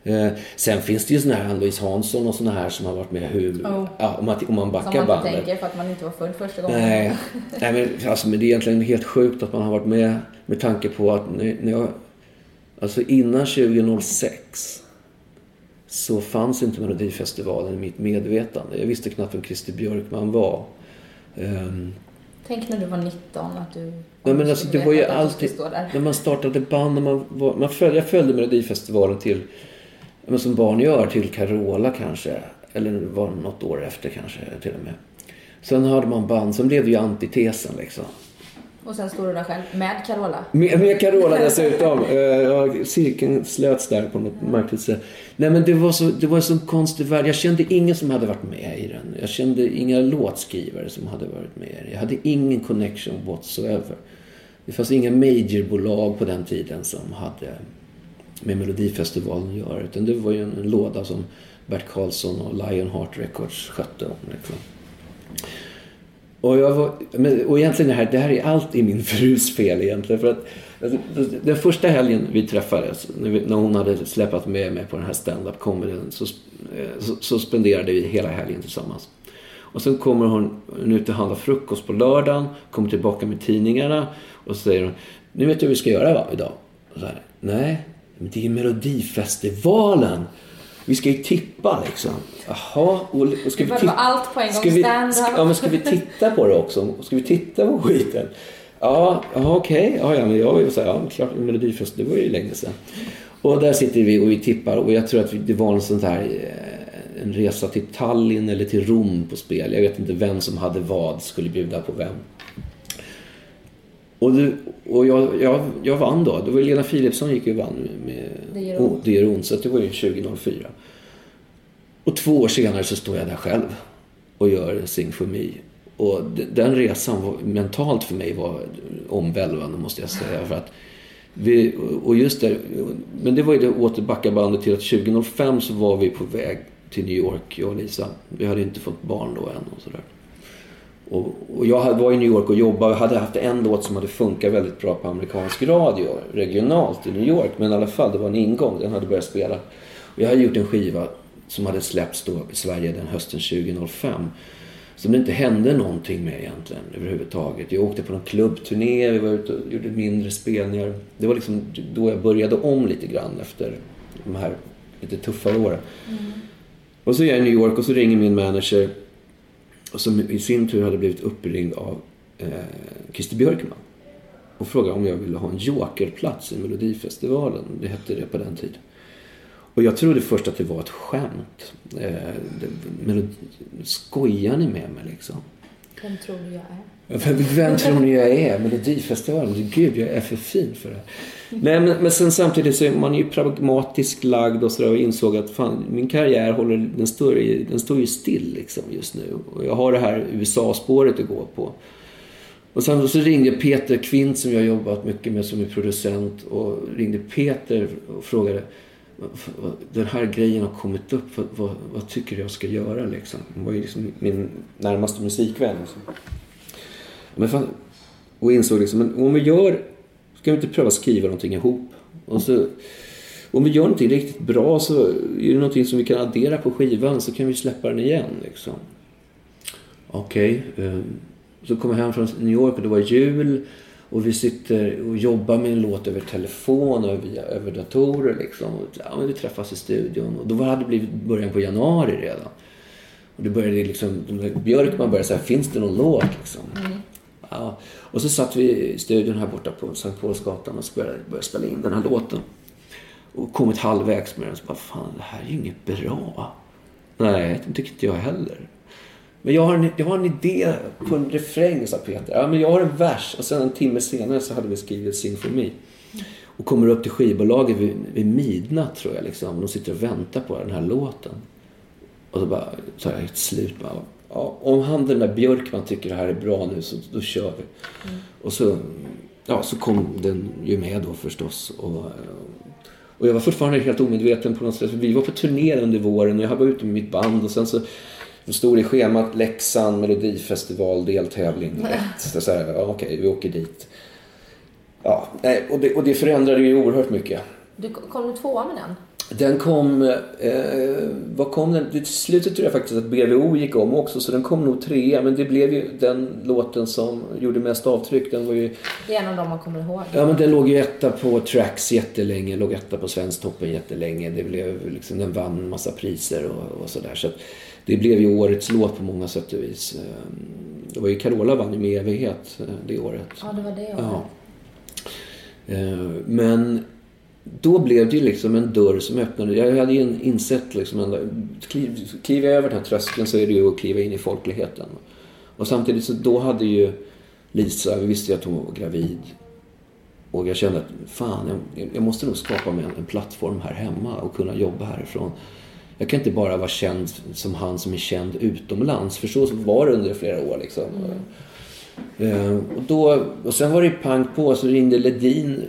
Eh, sen finns det ju såna här Ann-Louise Hansson och såna här som har varit med hur, oh. ja, om, man, om man backar bandet. Som man inte tänker för att man inte var född första gången. Nej, (laughs) Nej men, alltså, men det är egentligen helt sjukt att man har varit med med tanke på att när jag, alltså innan 2006 så fanns inte Melodifestivalen i mitt medvetande. Jag visste knappt vem Christer Björkman var. Um, Tänk när du var 19 att du... Nej, men alltså, det var ju alltid... När man startade band, när man var, man följde, jag följde Melodifestivalen till, men som barn gör, till Carola kanske. Eller var något år efter kanske till och med. Sen hade man band, sen blev det ju antitesen liksom. Och sen står du där själv med Carola? Med, med Carola dessutom. uh, cirkeln slöts där på något märkligt sätt. Nej men det var, så, det var en sån konstig värld. Jag kände ingen som hade varit med i den. Jag kände inga låtskrivare som hade varit med i den. Jag hade ingen connection whatsoever. Det fanns inga majorbolag på den tiden som hade med Melodifestivalen att göra. Utan det var ju en, en låda som Bert Karlsson och Lionheart Records skötte om. Liksom. Och, jag var, och egentligen det här, det här är allt i min frus fel egentligen. För att, alltså, den första helgen vi träffades, när, vi, när hon hade släpat med mig på den här stand-up comedyn, så, eh, så, så, spenderade vi hela helgen tillsammans. Och sen kommer hon ut och handlar frukost på lördagen, kommer tillbaka med tidningarna och säger hon nu vet du vad vi ska göra va, idag. Och så här, Nej, men det är ju Melodifestivalen. Vi ska ju tippa liksom. Jaha, och, och ska vi titta... allt på en gång. Ska vi, ska, ja, men ska vi titta på det också? Ska vi titta på skiten? Ja, ja okej. Ja, ja, men jag var ju så här, ja, klart, Melodifest, det var ju länge sedan. Och där sitter vi och vi tippar och jag tror att vi- det var en sån här eh, en resa till Tallinn eller till Rom på spel. Jag vet inte vem som hade vad, skulle bjuda på vem. Och, du, och jag, jag, jag vann då. Det var Lena Philipsson gick och vann med Det gör oh, ont. Det gör ont. Så det var ju 2004. Och två år senare så står jag där själv och gör Sing for me. Och den resan var, mentalt för mig var omvälvande måste jag säga. För att vi, och just där, men det var ju det återbacka bandet till att 2005 så var vi på väg till New York, jag och Lisa. Vi hade inte fått barn då än och sådär. Och, och jag var i New York och jobbade och hade haft en låt som hade funkat väldigt bra på amerikansk radio regionalt i New York. Men i alla fall, det var en ingång. Den hade börjat spela. Och jag hade gjort en skiva som hade släppts då i Sverige den hösten 2005. Som det inte hände någonting med egentligen överhuvudtaget. Jag åkte på någon klubbturné, vi var ute och gjorde mindre spelningar. Det var liksom då jag började om lite grann efter de här lite tuffare åren. Och så är jag i New York och så ringer min manager och som i sin tur hade blivit uppringd av eh, Christer Björkman. Och frågade om jag ville ha en jokerplats i Melodifestivalen. Det hette det på den tiden. Och jag trodde först att det var ett skämt. Eh, det. Skojar ni med mig liksom? Vem tror du jag är? Vem, vem tror ni jag är? Melodifestivalen? Gud, jag är för fin för det. Nej, men, men sen samtidigt så är man ju pragmatiskt lagd och sådär och insåg att fan, min karriär håller, den står, i- den står ju still liksom just nu. Och jag har det här USA-spåret att gå på. Och sen så ringde Peter Kvint som jag har jobbat mycket med som är producent och ringde Peter och frågade den här grejen har kommit upp, vad, vad, vad tycker du jag ska göra liksom? Hon var ju liksom min närmaste musikvän. Liksom. Men fan, och insåg liksom, men om vi gör, ska vi inte pröva skriva någonting ihop? Och så, om vi gör någonting riktigt bra så är det någonting som vi kan addera på skivan så kan vi släppa den igen liksom. Okej. eh, så kom jag hem från New York och det var jul. Och vi sitter och jobbar med en låt över telefon och via, över datorer liksom. Och, ja, men vi träffas i studion. Och då hade det blivit början på januari redan. Och det började liksom, Björkman började säga, finns det någon låt liksom? Ja. Och så satt vi i studion här borta på Sankt Paulsgatan och började, började spela in den här låten. Och kommit halvvägs med den så bara, fan det här är ju inget bra. Nej, det tycker inte jag heller. Men jag har, en, jag har en idé på en refräng, sa Peter. Ja, men jag har en vers. Och sen en timme senare så hade vi skrivit Sing for me. Och kommer upp till skivbolaget vid, vid midnatt tror jag. Liksom. De sitter och väntar på den här låten. Och så bara så jag ett slut. Bara, ja, om han den där Björkman tycker det här är bra nu så då kör vi. Och så, ja, så kom den ju med då förstås. Och, och jag var fortfarande helt omedveten på något sätt. Vi var på turné under våren och jag var ute med mitt band och sen så stod det i schemat Leksand Melodifestival deltävling 1. Så här, ja, okej, vi åker dit. Ja, och det, och det förändrade ju oerhört mycket. Du, kom du tvåa med den? Den kom, eh, vad kom den? Till slutet tror jag faktiskt att BVO gick om också så den kom nog trea men det blev ju den låten som gjorde mest avtryck. Den var ju, Det är en av dem man kommer ihåg. ja men den låg ju etta på Tracks jättelänge, låg etta på Svensktoppen jättelänge. Det blev liksom, den vann massa priser och, och sådär. Så att det blev ju årets låt på många sätt och vis. Eh, Det var ju Carola vann ju med evighet eh, det året. Ja, det var det året. Ja. Eh, Men då blev det ju liksom en dörr som öppnade. Jag hade ju insett liksom, en, kliv, kliver jag över den här tröskeln så är det ju att kliva in i folkligheten. Och samtidigt så då hade ju Lisa, vi visste ju att hon var gravid. Och jag kände att fan, jag, jag måste nog skapa mig en, en plattform här hemma och kunna jobba härifrån. Jag kan inte bara vara känd som han som är känd utomlands. För så var det under flera år liksom. Eh, och, då, och sen var det pang på, så ringde Ledin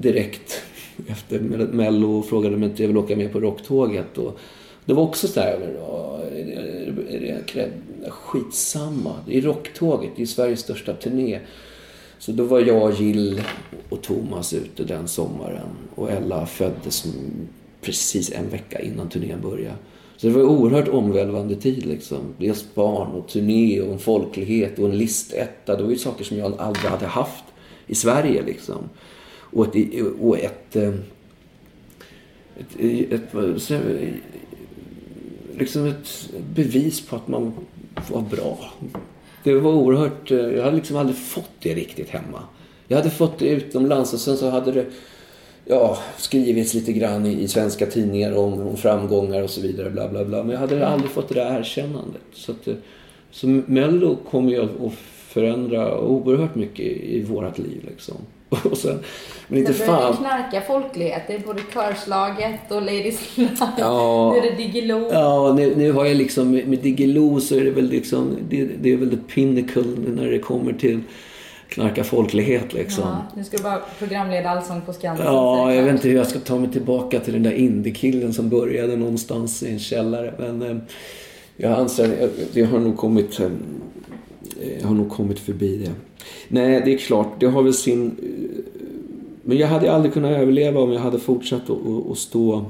direkt efter Mello och frågade om jag inte jag ville åka med på rocktåget. Och det var också så här, är det, är det, är det skitsamma. Det är rocktåget, det är Sveriges största turné. Så då var jag, Jill och Thomas ute den sommaren. Och Ella föddes precis en vecka innan turnén började. Så det var en oerhört omvälvande tid liksom. Dels barn och turné och en folklighet och en listetta. Det var ju saker som jag aldrig hade haft i Sverige liksom. Och ett, och ett, ehm, ett, ett, ett liksom ett bevis på att man var bra. Det var oerhört, eh, jag hade liksom aldrig fått det riktigt hemma. Jag hade fått det utomlands och sen så hade det ja, skrivits lite grann i, i svenska tidningar om, om, framgångar och så vidare. Bla, bla, bla. Men jag hade aldrig fått det där erkännandet. Så, att, eh, så Mello kom ju att förändra oerhört mycket i, vårt liv. Liksom. (laughs) Och sen, men inte fan. började knarka folklighet. Det är både körslaget och Ladies Night. Ja, (laughs) nu är det Diggiloo. Ja, nu, nu har jag liksom med Diggiloo så är det väl liksom, det, det är väl the pinnacle när det kommer till knarka folklighet liksom. Ja, nu ska du bara programleda Allsång på Skansen. Ja, jag vet inte hur jag ska ta mig tillbaka till den där indiekillen som började någonstans i en källare. Men eh, jag anser, jag har nog kommit eh, jag har nog kommit förbi det. Nej, det är klart, det har väl sin... Eh, men jag hade aldrig kunnat överleva om jag hade fortsatt att stå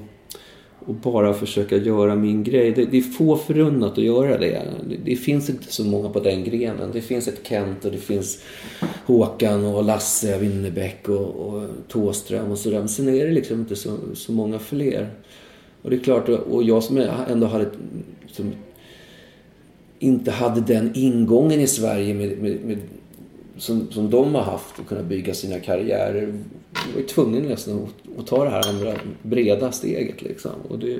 och bara försöka göra min grej. Det, det, är få förunnat att göra det. det. det. finns inte så många på den grenen. Det finns ett Kent och det finns Håkan och Lasse Winnerbäck och, och Tåström och sådär. Men sen är det liksom inte så, så många fler. Och det är klart, och jag som ändå hade som inte hade den ingången i Sverige med, med, med som, som de har haft och kunna bygga sina karriärer. Jag var ju tvungen nästan att, att ta det här andra breda steget liksom. Och det,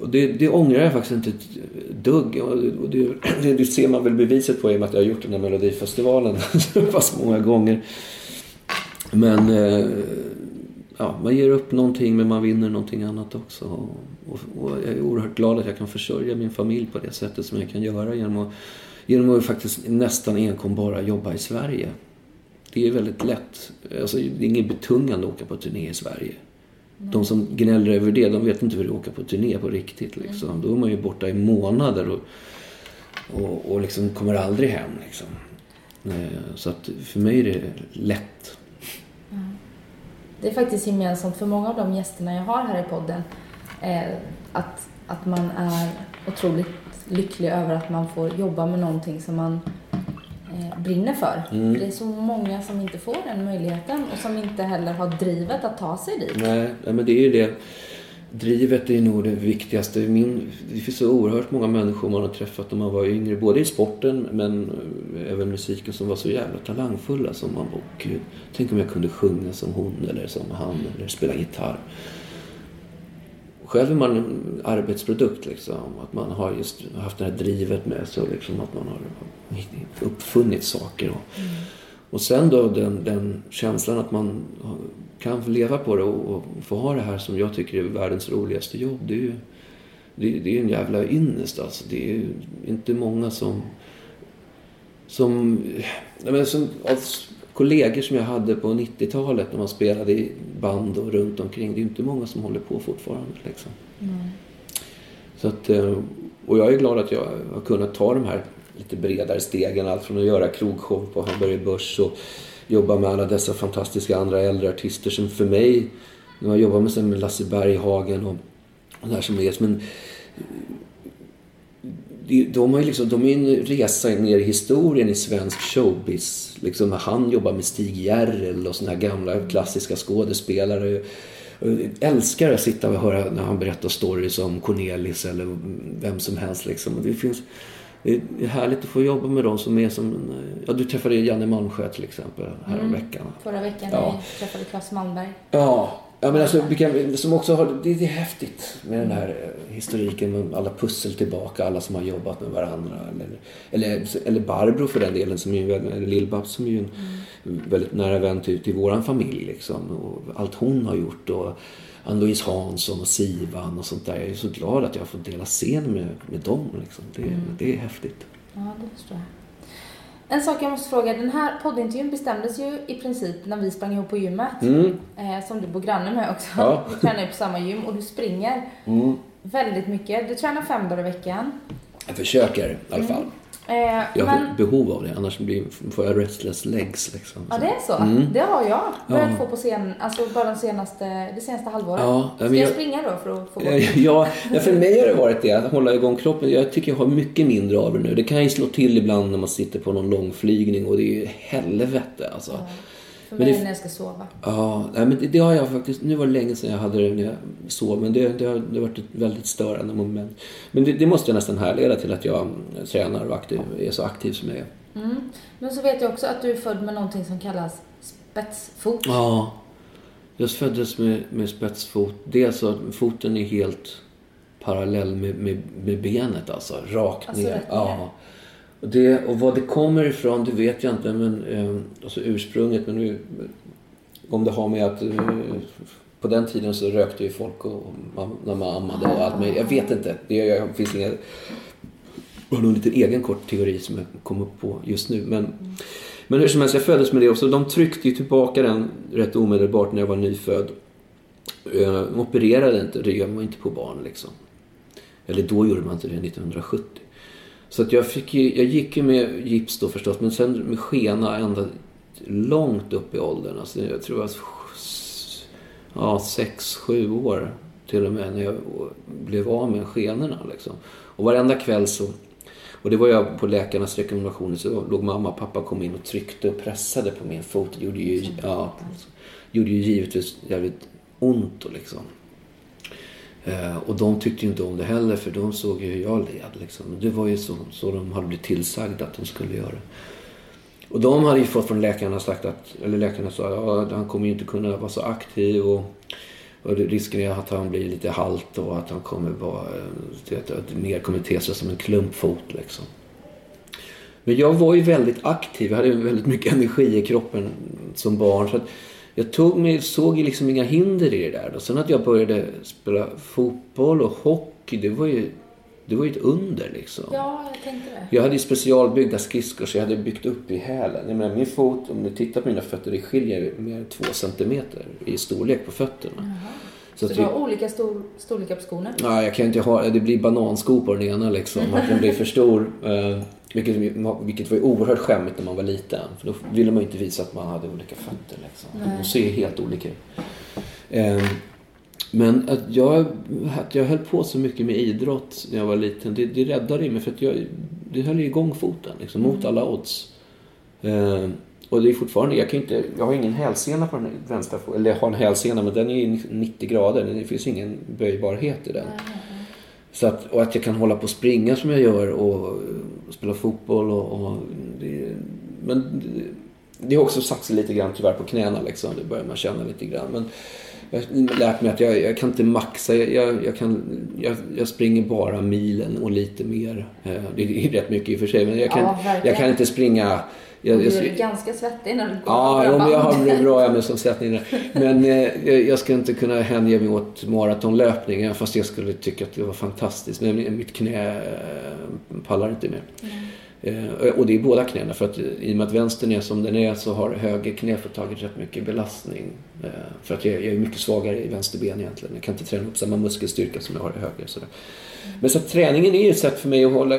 och det, det ångrar jag faktiskt inte ett dugg. Och det, (clears throat) det, ser man väl beviset på i och med att jag har gjort den här Melodifestivalen (laughs) så pass många gånger. Men eh, ja, man ger upp någonting men man vinner någonting annat också. Och, och, jag är oerhört glad att jag kan försörja min familj på det sättet som jag kan göra genom att, genom att faktiskt nästan enkom bara jobba i Sverige. Det är väldigt lätt. Alltså, det är inget betungande att åka på turné i Sverige. Mm. De som gnäller över det, de vet inte hur det är att åka på turné på riktigt. Liksom. Mm. Då är man ju borta i månader och, och, och liksom kommer aldrig hem. Liksom. Eh, så att för mig är det lätt. Mm. Det är faktiskt gemensamt för många av de gästerna jag har här i podden. Eh, att, att man är otroligt lycklig över att man får jobba med någonting som man eh, brinner för. Mm. Det är så många som inte får den möjligheten och som inte heller har drivet att ta sig dit. Nej, men det är ju det. Drivet är nog det viktigaste. Min, det finns så oerhört många människor man har träffat när man var yngre. Både i sporten men även musiken som var så jävla talangfulla. Som man, åh gud, tänk om jag kunde sjunga som hon eller som han eller spela gitarr själv är man en arbetsprodukt liksom. Att man har just haft det här drivet med sig liksom, att man har uppfunnit saker. Och, mm. och sen då den, den, känslan att man kan leva på det och, och, få ha det här som jag tycker är världens roligaste jobb. Det är ju det, det är en jävla ynnest alltså. Det är ju inte många som som, men som kollegor som jag hade på 90-talet när man spelade i band och runt omkring. Det är inte många som håller på fortfarande. Liksom. Mm. Så att, eh, och jag är glad att jag har kunnat ta de här lite bredare stegen. Allt från att göra krogshow på Hamburger Börs och jobba med alla dessa fantastiska andra äldre artister som för mig, när jag jobbar med, med Lasse Berghagen och, och det här som är, men de, har liksom, de är en resa ner i historien i svensk showbiz. Liksom, han jobbar med Stig Järrel och såna här gamla klassiska skådespelare. Jag älskar att sitta och höra när han berättar stories om Cornelis eller vem som helst. Liksom. Det, finns, det är härligt att få jobba med dem som är som... Ja, du träffade Janne Malmsjö till exempel häromveckan. Mm, förra veckan ja. när jag träffade Claes Malmberg. Ja, Ja, men alltså, som också har, det, det är häftigt med den här eh, historiken med alla pussel tillbaka, alla som har jobbat med varandra. Eller, eller, eller Barbro för den delen, som är, eller Lill-Babs som är en mm. väldigt nära vän till, till våran familj. Liksom, och allt hon har gjort. Och Ann-Louise Hansson och Sivan och sånt där. Jag är så glad att jag har fått dela scen med, med dem. Liksom. Det, mm. det är häftigt. Ja, det förstår jag. En sak jag måste fråga. Den här poddintervjun bestämdes ju i princip när vi sprang ihop på gymmet. Mm. Eh, som du bor granne med också. Ja. Vi tränar ju på samma gym och du springer mm. väldigt mycket. Du tränar fem dagar i veckan. Jag försöker i alla fall. Eh, Jag har men, behov av det, annars blir, får jag restless legs. Liksom. ja, det är så. Mm. Det har jag börjat Ja. få på scen, alltså bara de senaste, det senaste halvåret. Ja, Ska jag jag- springa då för att få bort Ja, ja, för (laughs) mig har det varit det, att hålla igång kroppen. Jag tycker jag har mycket mindre av det nu. Det kan ju slå till ibland när man sitter på någon lång flygning och det är ju helvete alltså. För Men mig det- när jag ska sova. Ja, nej, men det, det har jag faktiskt. Nu var det länge sedan jag hade det när jag sov, men det, det, har, det har varit ett väldigt störande moment. Men det, det måste jag nästan härleda till att jag tränar och aktiv, är så aktiv som jag är. Mm. Men så vet jag också att du är född med någonting som kallas spetsfot. Ja, jag föddes med, med spetsfot. Dels att foten är helt parallell med, med, med benet, alltså rakt Alltså ner. Ja. Och, det, och vad det kommer ifrån, det vet jag inte. Men, eh, alltså ursprunget, men nu, om det har med att eh, på den tiden så rökte ju folk och, och man, när man ammade och allt möjligt. Jag vet inte. Det, jag, det finns inga... Jag har nog lite egen kort teori som jag kom upp på just nu. Men, men hur som helst, jag föddes med det också. De tryckte ju tillbaka den rätt omedelbart när jag var nyfödd. Eh, De opererade inte, det gör man inte på barn liksom. Eller då gjorde man inte det, 1970. Så att jag, fick ju, jag gick ju med gips då förstås, men sen med skena ända långt upp i åldern. Alltså jag tror jag var ja, sex, sju år till och med när jag blev av med skenorna. Liksom. Och varenda kväll så, och det var jag på läkarnas rekommendationer, så låg mamma och pappa kom in och tryckte och pressade på min fot. Det gjorde ju, ja, gjorde ju givetvis jävligt ont och liksom. Eh, och de tyckte ju inte om det heller för de såg ju hur jag led. Liksom. Det var ju så, så de hade blivit tillsagda att de skulle göra. Och de hade ju fått från läkarna sagt att, eller läkarna sa att ja, han kommer ju inte kunna vara så aktiv och, och risken är att han blir lite halt och att han kommer vara, eh, att, att mer kommer te sig som en klumpfot liksom. Men jag var ju väldigt aktiv, jag hade väldigt mycket (laughs) energi i kroppen som barn. Så att jag tog mig, såg ju liksom inga hinder i det där. Och sen att jag började spela fotboll och hockey, det var ju, det var ju ett under liksom. Ja, jag tänkte det. Jag hade ju specialbyggda skridskor så jag hade byggt upp i hälen. Jag menar, min fot, om du tittar på mina fötter, det skiljer mer än två centimeter i storlek på fötterna. Så, att du har olika stor, storlekar på skorna? Ja, jag kan inte ha, det blir banansko på den ena liksom. Att den blir för stor. (laughs) Vilket, vilket var ju oerhört skämmigt när man var liten. För då ville man ju inte visa att man hade olika fötter liksom. De ser helt olika ut. Eh, men att jag, att jag höll på så mycket med idrott när jag var liten, det, det räddade mig för att jag, det höll ju igång foten liksom, mot alla odds. Eh, och det är fortfarande, jag kan inte, jag har ingen hälsena på den vänstra foten. Eller jag har en hälsena men den är ju 90 grader, det finns ingen böjbarhet i den. Så att, och att jag kan hålla på och springa som jag gör och, och spela fotboll och... och det, men det, har också satt sig lite grann tyvärr på knäna liksom. Det börjar man känna lite grann. Men jag har lärt mig att jag, jag kan inte maxa. Jag, jag, kan, jag, springer bara milen och lite mer. Eh, Det är rätt mycket i och för sig. Men jag kan, Ja, jag kan inte springa... Jag, Du jag, är ganska svettig när du går Ja, jo, men jag har bra (laughs) med som sättning Men eh, jag- jag ska inte kunna hänge mig åt maratonlöpning fast jag skulle tycka att det var fantastiskt. Men mitt knä eh, pallar inte mer. Eh, och det är båda knäna för att i och med att vänstern är som den är så har höger knä fått tagit rätt mycket belastning. Eh, för att jag, jag är mycket svagare i vänster ben egentligen. Jag kan inte träna upp samma muskelstyrka som jag har i höger. Sådär. Men så träningen är ett sätt för mig att hålla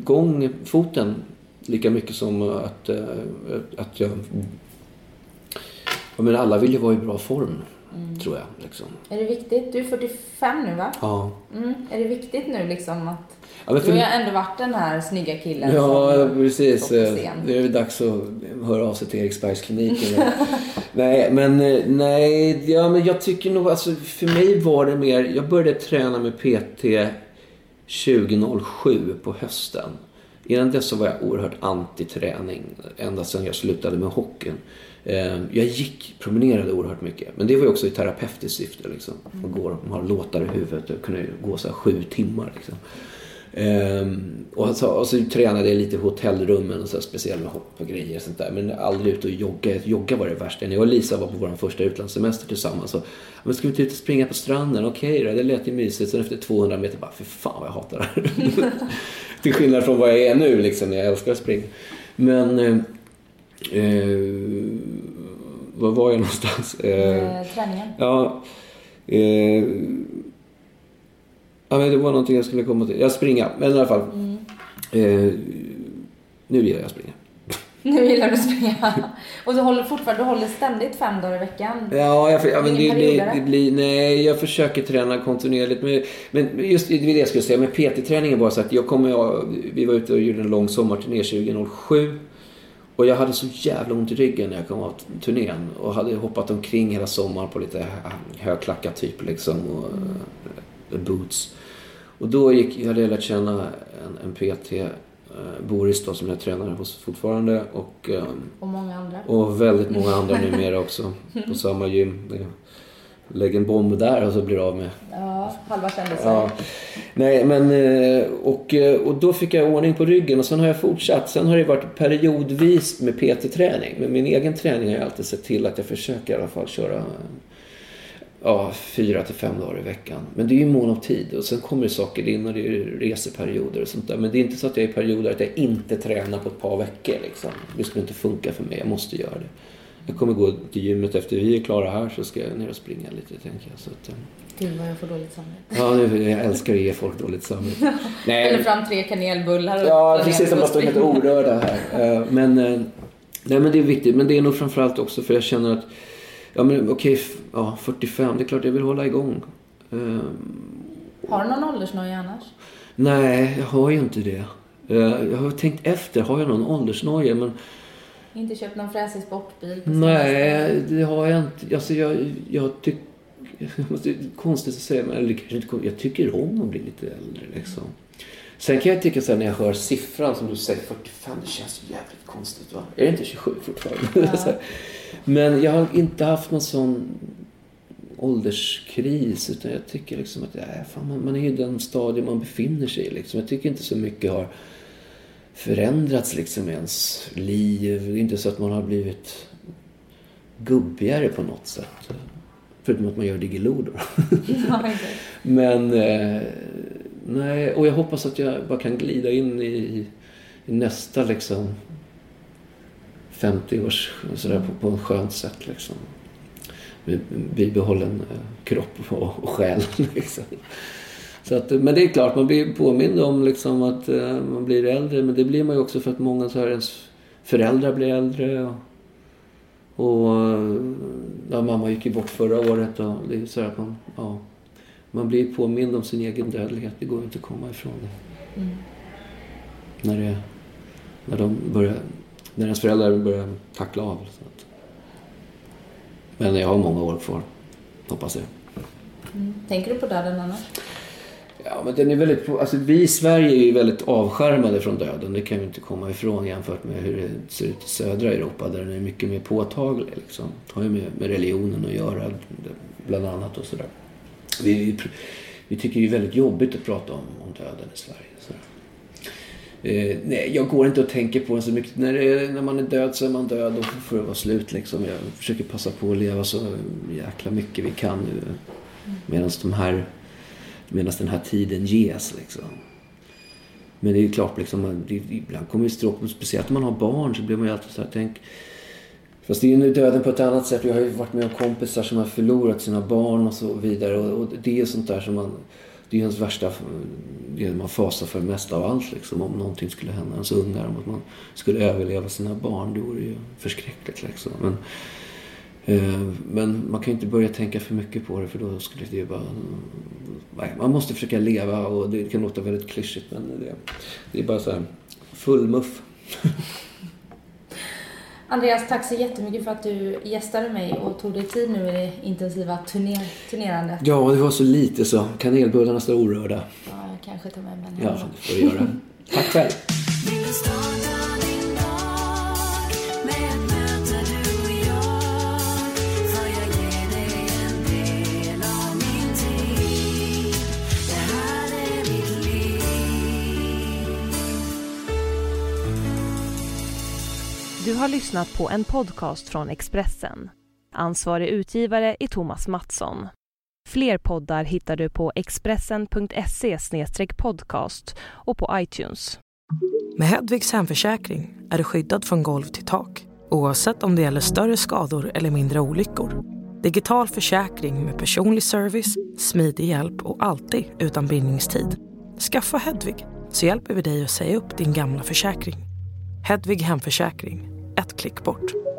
igång foten lika mycket som att, eh, att jag... Jag menar, alla vill ju vara i bra form, tror jag. Liksom. Är det viktigt? Du är 45 nu va? Ja. Mm. Är det viktigt nu liksom att... Ja, men Du för, har ändå varit den här snygga killen ja, som precis. Det är väl dags att höra av sig till Eriksbergskliniken. (laughs) nej, men eh, nej, ja, men jag tycker nog, alltså för mig var det mer, jag började träna med PT 2007 på hösten. Innan dess så var jag oerhört anti-träning ända sedan jag slutade med hockeyn. Eh, jag gick, promenerade oerhört mycket. Men det var ju också i terapeutiskt syfte. Liksom. Man gå, man har låtar i huvudet och kunde gå så här sju timmar. Liksom. Ehm, och, så, och så tränade jag lite i hotellrummen och så med hopp och grejer och sånt där. Men aldrig ute och jogga. Jogga var det värsta. När jag och Lisa var på vår första utlandssemester tillsammans så men ska vi inte ut och springa på stranden? Okej då, det lät ju mysigt. Sen efter 200 meter bara, för fan vad jag hatar det här. (laughs) Till skillnad från vad jag är nu liksom, när jag älskar att springa. Men... Eh, eh, var var jag någonstans? Eh, träningen. Ja. Eh, ja men det var någonting jag skulle komma till. Jag springa, men i alla fall. Eh, nu gillar jag att springa. (laughs) Nu gillar du att springa. Och du håller fortfarande, du håller ständigt fem dagar i veckan? Ja, jag, ja men det, det, det blir, nej, jag försöker träna kontinuerligt. Men, men just det är det jag skulle säga med PT-träningen bara så att jag kommer, jag, vi var ute och gjorde en lång sommarturné 2007. Och jag hade så jävla ont i ryggen när jag kom av turnén. Och hade hoppat omkring hela sommaren på lite högklackat typ liksom. Och eh, boots. Och då gick, hade jag lärt känna en, en PT, eh, Boris då, som jag tränar hos fortfarande. Och, eh, Och många andra? och väldigt många andra (laughs) numera också på samma gym. Lägg en bomb där och så blir av med. Ja, halva kändisar. Ja. Nej, men eh, och, eh, och då fick jag ordning på ryggen och sen har jag fortsatt. Sen har det varit periodvis med PT-träning. Men min egen träning har jag alltid sett till att jag försöker i alla fall köra ja, fyra till fem dagar i veckan. Men det är ju mån om tid och sen kommer det saker in och det är reseperioder och sånt där. Men det är inte så att jag är i perioder att jag inte tränar på ett par veckor liksom. Det skulle inte funka för mig, jag måste göra det. Jag kommer gå till gymmet efter vi är klara här så ska jag ner och springa lite tänker jag. Så att, eh, Gud vad jag får dåligt samvete. ja, nu- jag älskar att ge folk dåligt samvete. (laughs) Eller Nej, fram tre kanelbullar och ja precis, de och står helt orörda här. Eh, Men, eh, nej, men det är viktigt. Men det är nog framförallt också för jag känner att Ja men okej, f- ja, 45, det är klart jag vill hålla igång. Eh, Har du någon åldersnoja annars? Nej, jag har ju inte det. Eh, Jag har tänkt efter, har jag någon åldersnoja? Men Inte köpt någon fräsig sportbil? nej, det har jag inte. Alltså jag, jag tycker... (laughs) Konstigt att säga, men eller jag tycker om att bli lite äldre liksom. Sen kan jag tycka så här, när jag hör siffran som du säger, 45, det känns jävligt konstigt va? Är det inte 27 fortfarande? (laughs) Här. men jag har inte haft någon sån ålderskris utan jag tycker liksom att nej, fan, man, man är i den stadium man befinner sig i. Liksom. Jag tycker inte så mycket har förändrats liksom i ens liv. Det är inte så att man har blivit gubbigare på något sätt. Förutom att man gör Diggiloo då. Ja. (laughs) Men eh, nej, och jag hoppas att jag bara kan glida in i, i nästa liksom 50 års sådär på, på en skönt sätt liksom. Med bibehållen eh, kropp och, och själ (laughs) liksom. Så att, men det är klart, man blir påmind om liksom att eh, man blir äldre. Men det blir man ju också för att många så här ens föräldrar blir äldre. Och, och eh, ja, mamma gick ju bort förra året och det är så här att man, ja, man blir påmind om sin egen dödlighet. Det går inte att komma ifrån det. Mm. När, det, när de börjar, när ens föräldrar börjar tackla av. Så att. Men jag har många år kvar, hoppas jag. Mm. Tänker du på döden annars? Ja, men den är väldigt, alltså, vi i Sverige är ju väldigt avskärmade från döden. Det kan vi inte komma ifrån jämfört med hur det ser ut i södra Europa där den är mycket mer påtaglig. Liksom. Det har ju med, med religionen att göra bland annat och sådär. Vi, vi, vi tycker det är väldigt jobbigt att prata om, om döden i Sverige. Så. Eh, nej, jag går inte och tänker på det så mycket. När, det, när man är död så är man död och får det vara slut liksom. Jag försöker passa på att leva så jäkla mycket vi kan nu. Medan de här medan den här tiden ges. Liksom. Men det är ju klart, liksom, man- det, ibland kommer ju stråk, speciellt om man har barn så blir man ju alltid så här, tänk... Fast det är ju nu döden på ett annat sätt. Jag har ju varit med om kompisar som har förlorat sina barn och så vidare. Och, och det är sånt där som man... Det är ju ens värsta... Det man fasar för mest av allt liksom. Om någonting skulle hända ens ungar. Om att man skulle överleva sina barn. Det vore ju förskräckligt liksom. Men, Eh, Men man kan ju inte börja tänka för mycket på det för då skulle det ju bara... Nej, man måste försöka leva och det kan låta väldigt klyschigt men det, det är bara så här full muff. (laughs) Andreas, tack så jättemycket för att du gästade mig och tog dig tid nu i det intensiva turner turnerandet. Ja, det var så lite så. Kanelbullarna står orörda. Ja, jag kanske tar med mig en Ja, det får du göra. (laughs) Tack själv. Har lyssnat på en podcast från Expressen. Ansvarig utgivare är Thomas Mattsson. Fler poddar hittar du på expressen.se podcast och på iTunes. Med Hedvigs hemförsäkring är du skyddad från golv till tak oavsett om det gäller större skador eller mindre olyckor. Digital försäkring med personlig service, smidig hjälp och alltid utan bindningstid. Skaffa Hedvig så hjälper vi dig att säga upp din gamla försäkring. Hedvig Hemförsäkring, ett klick bort.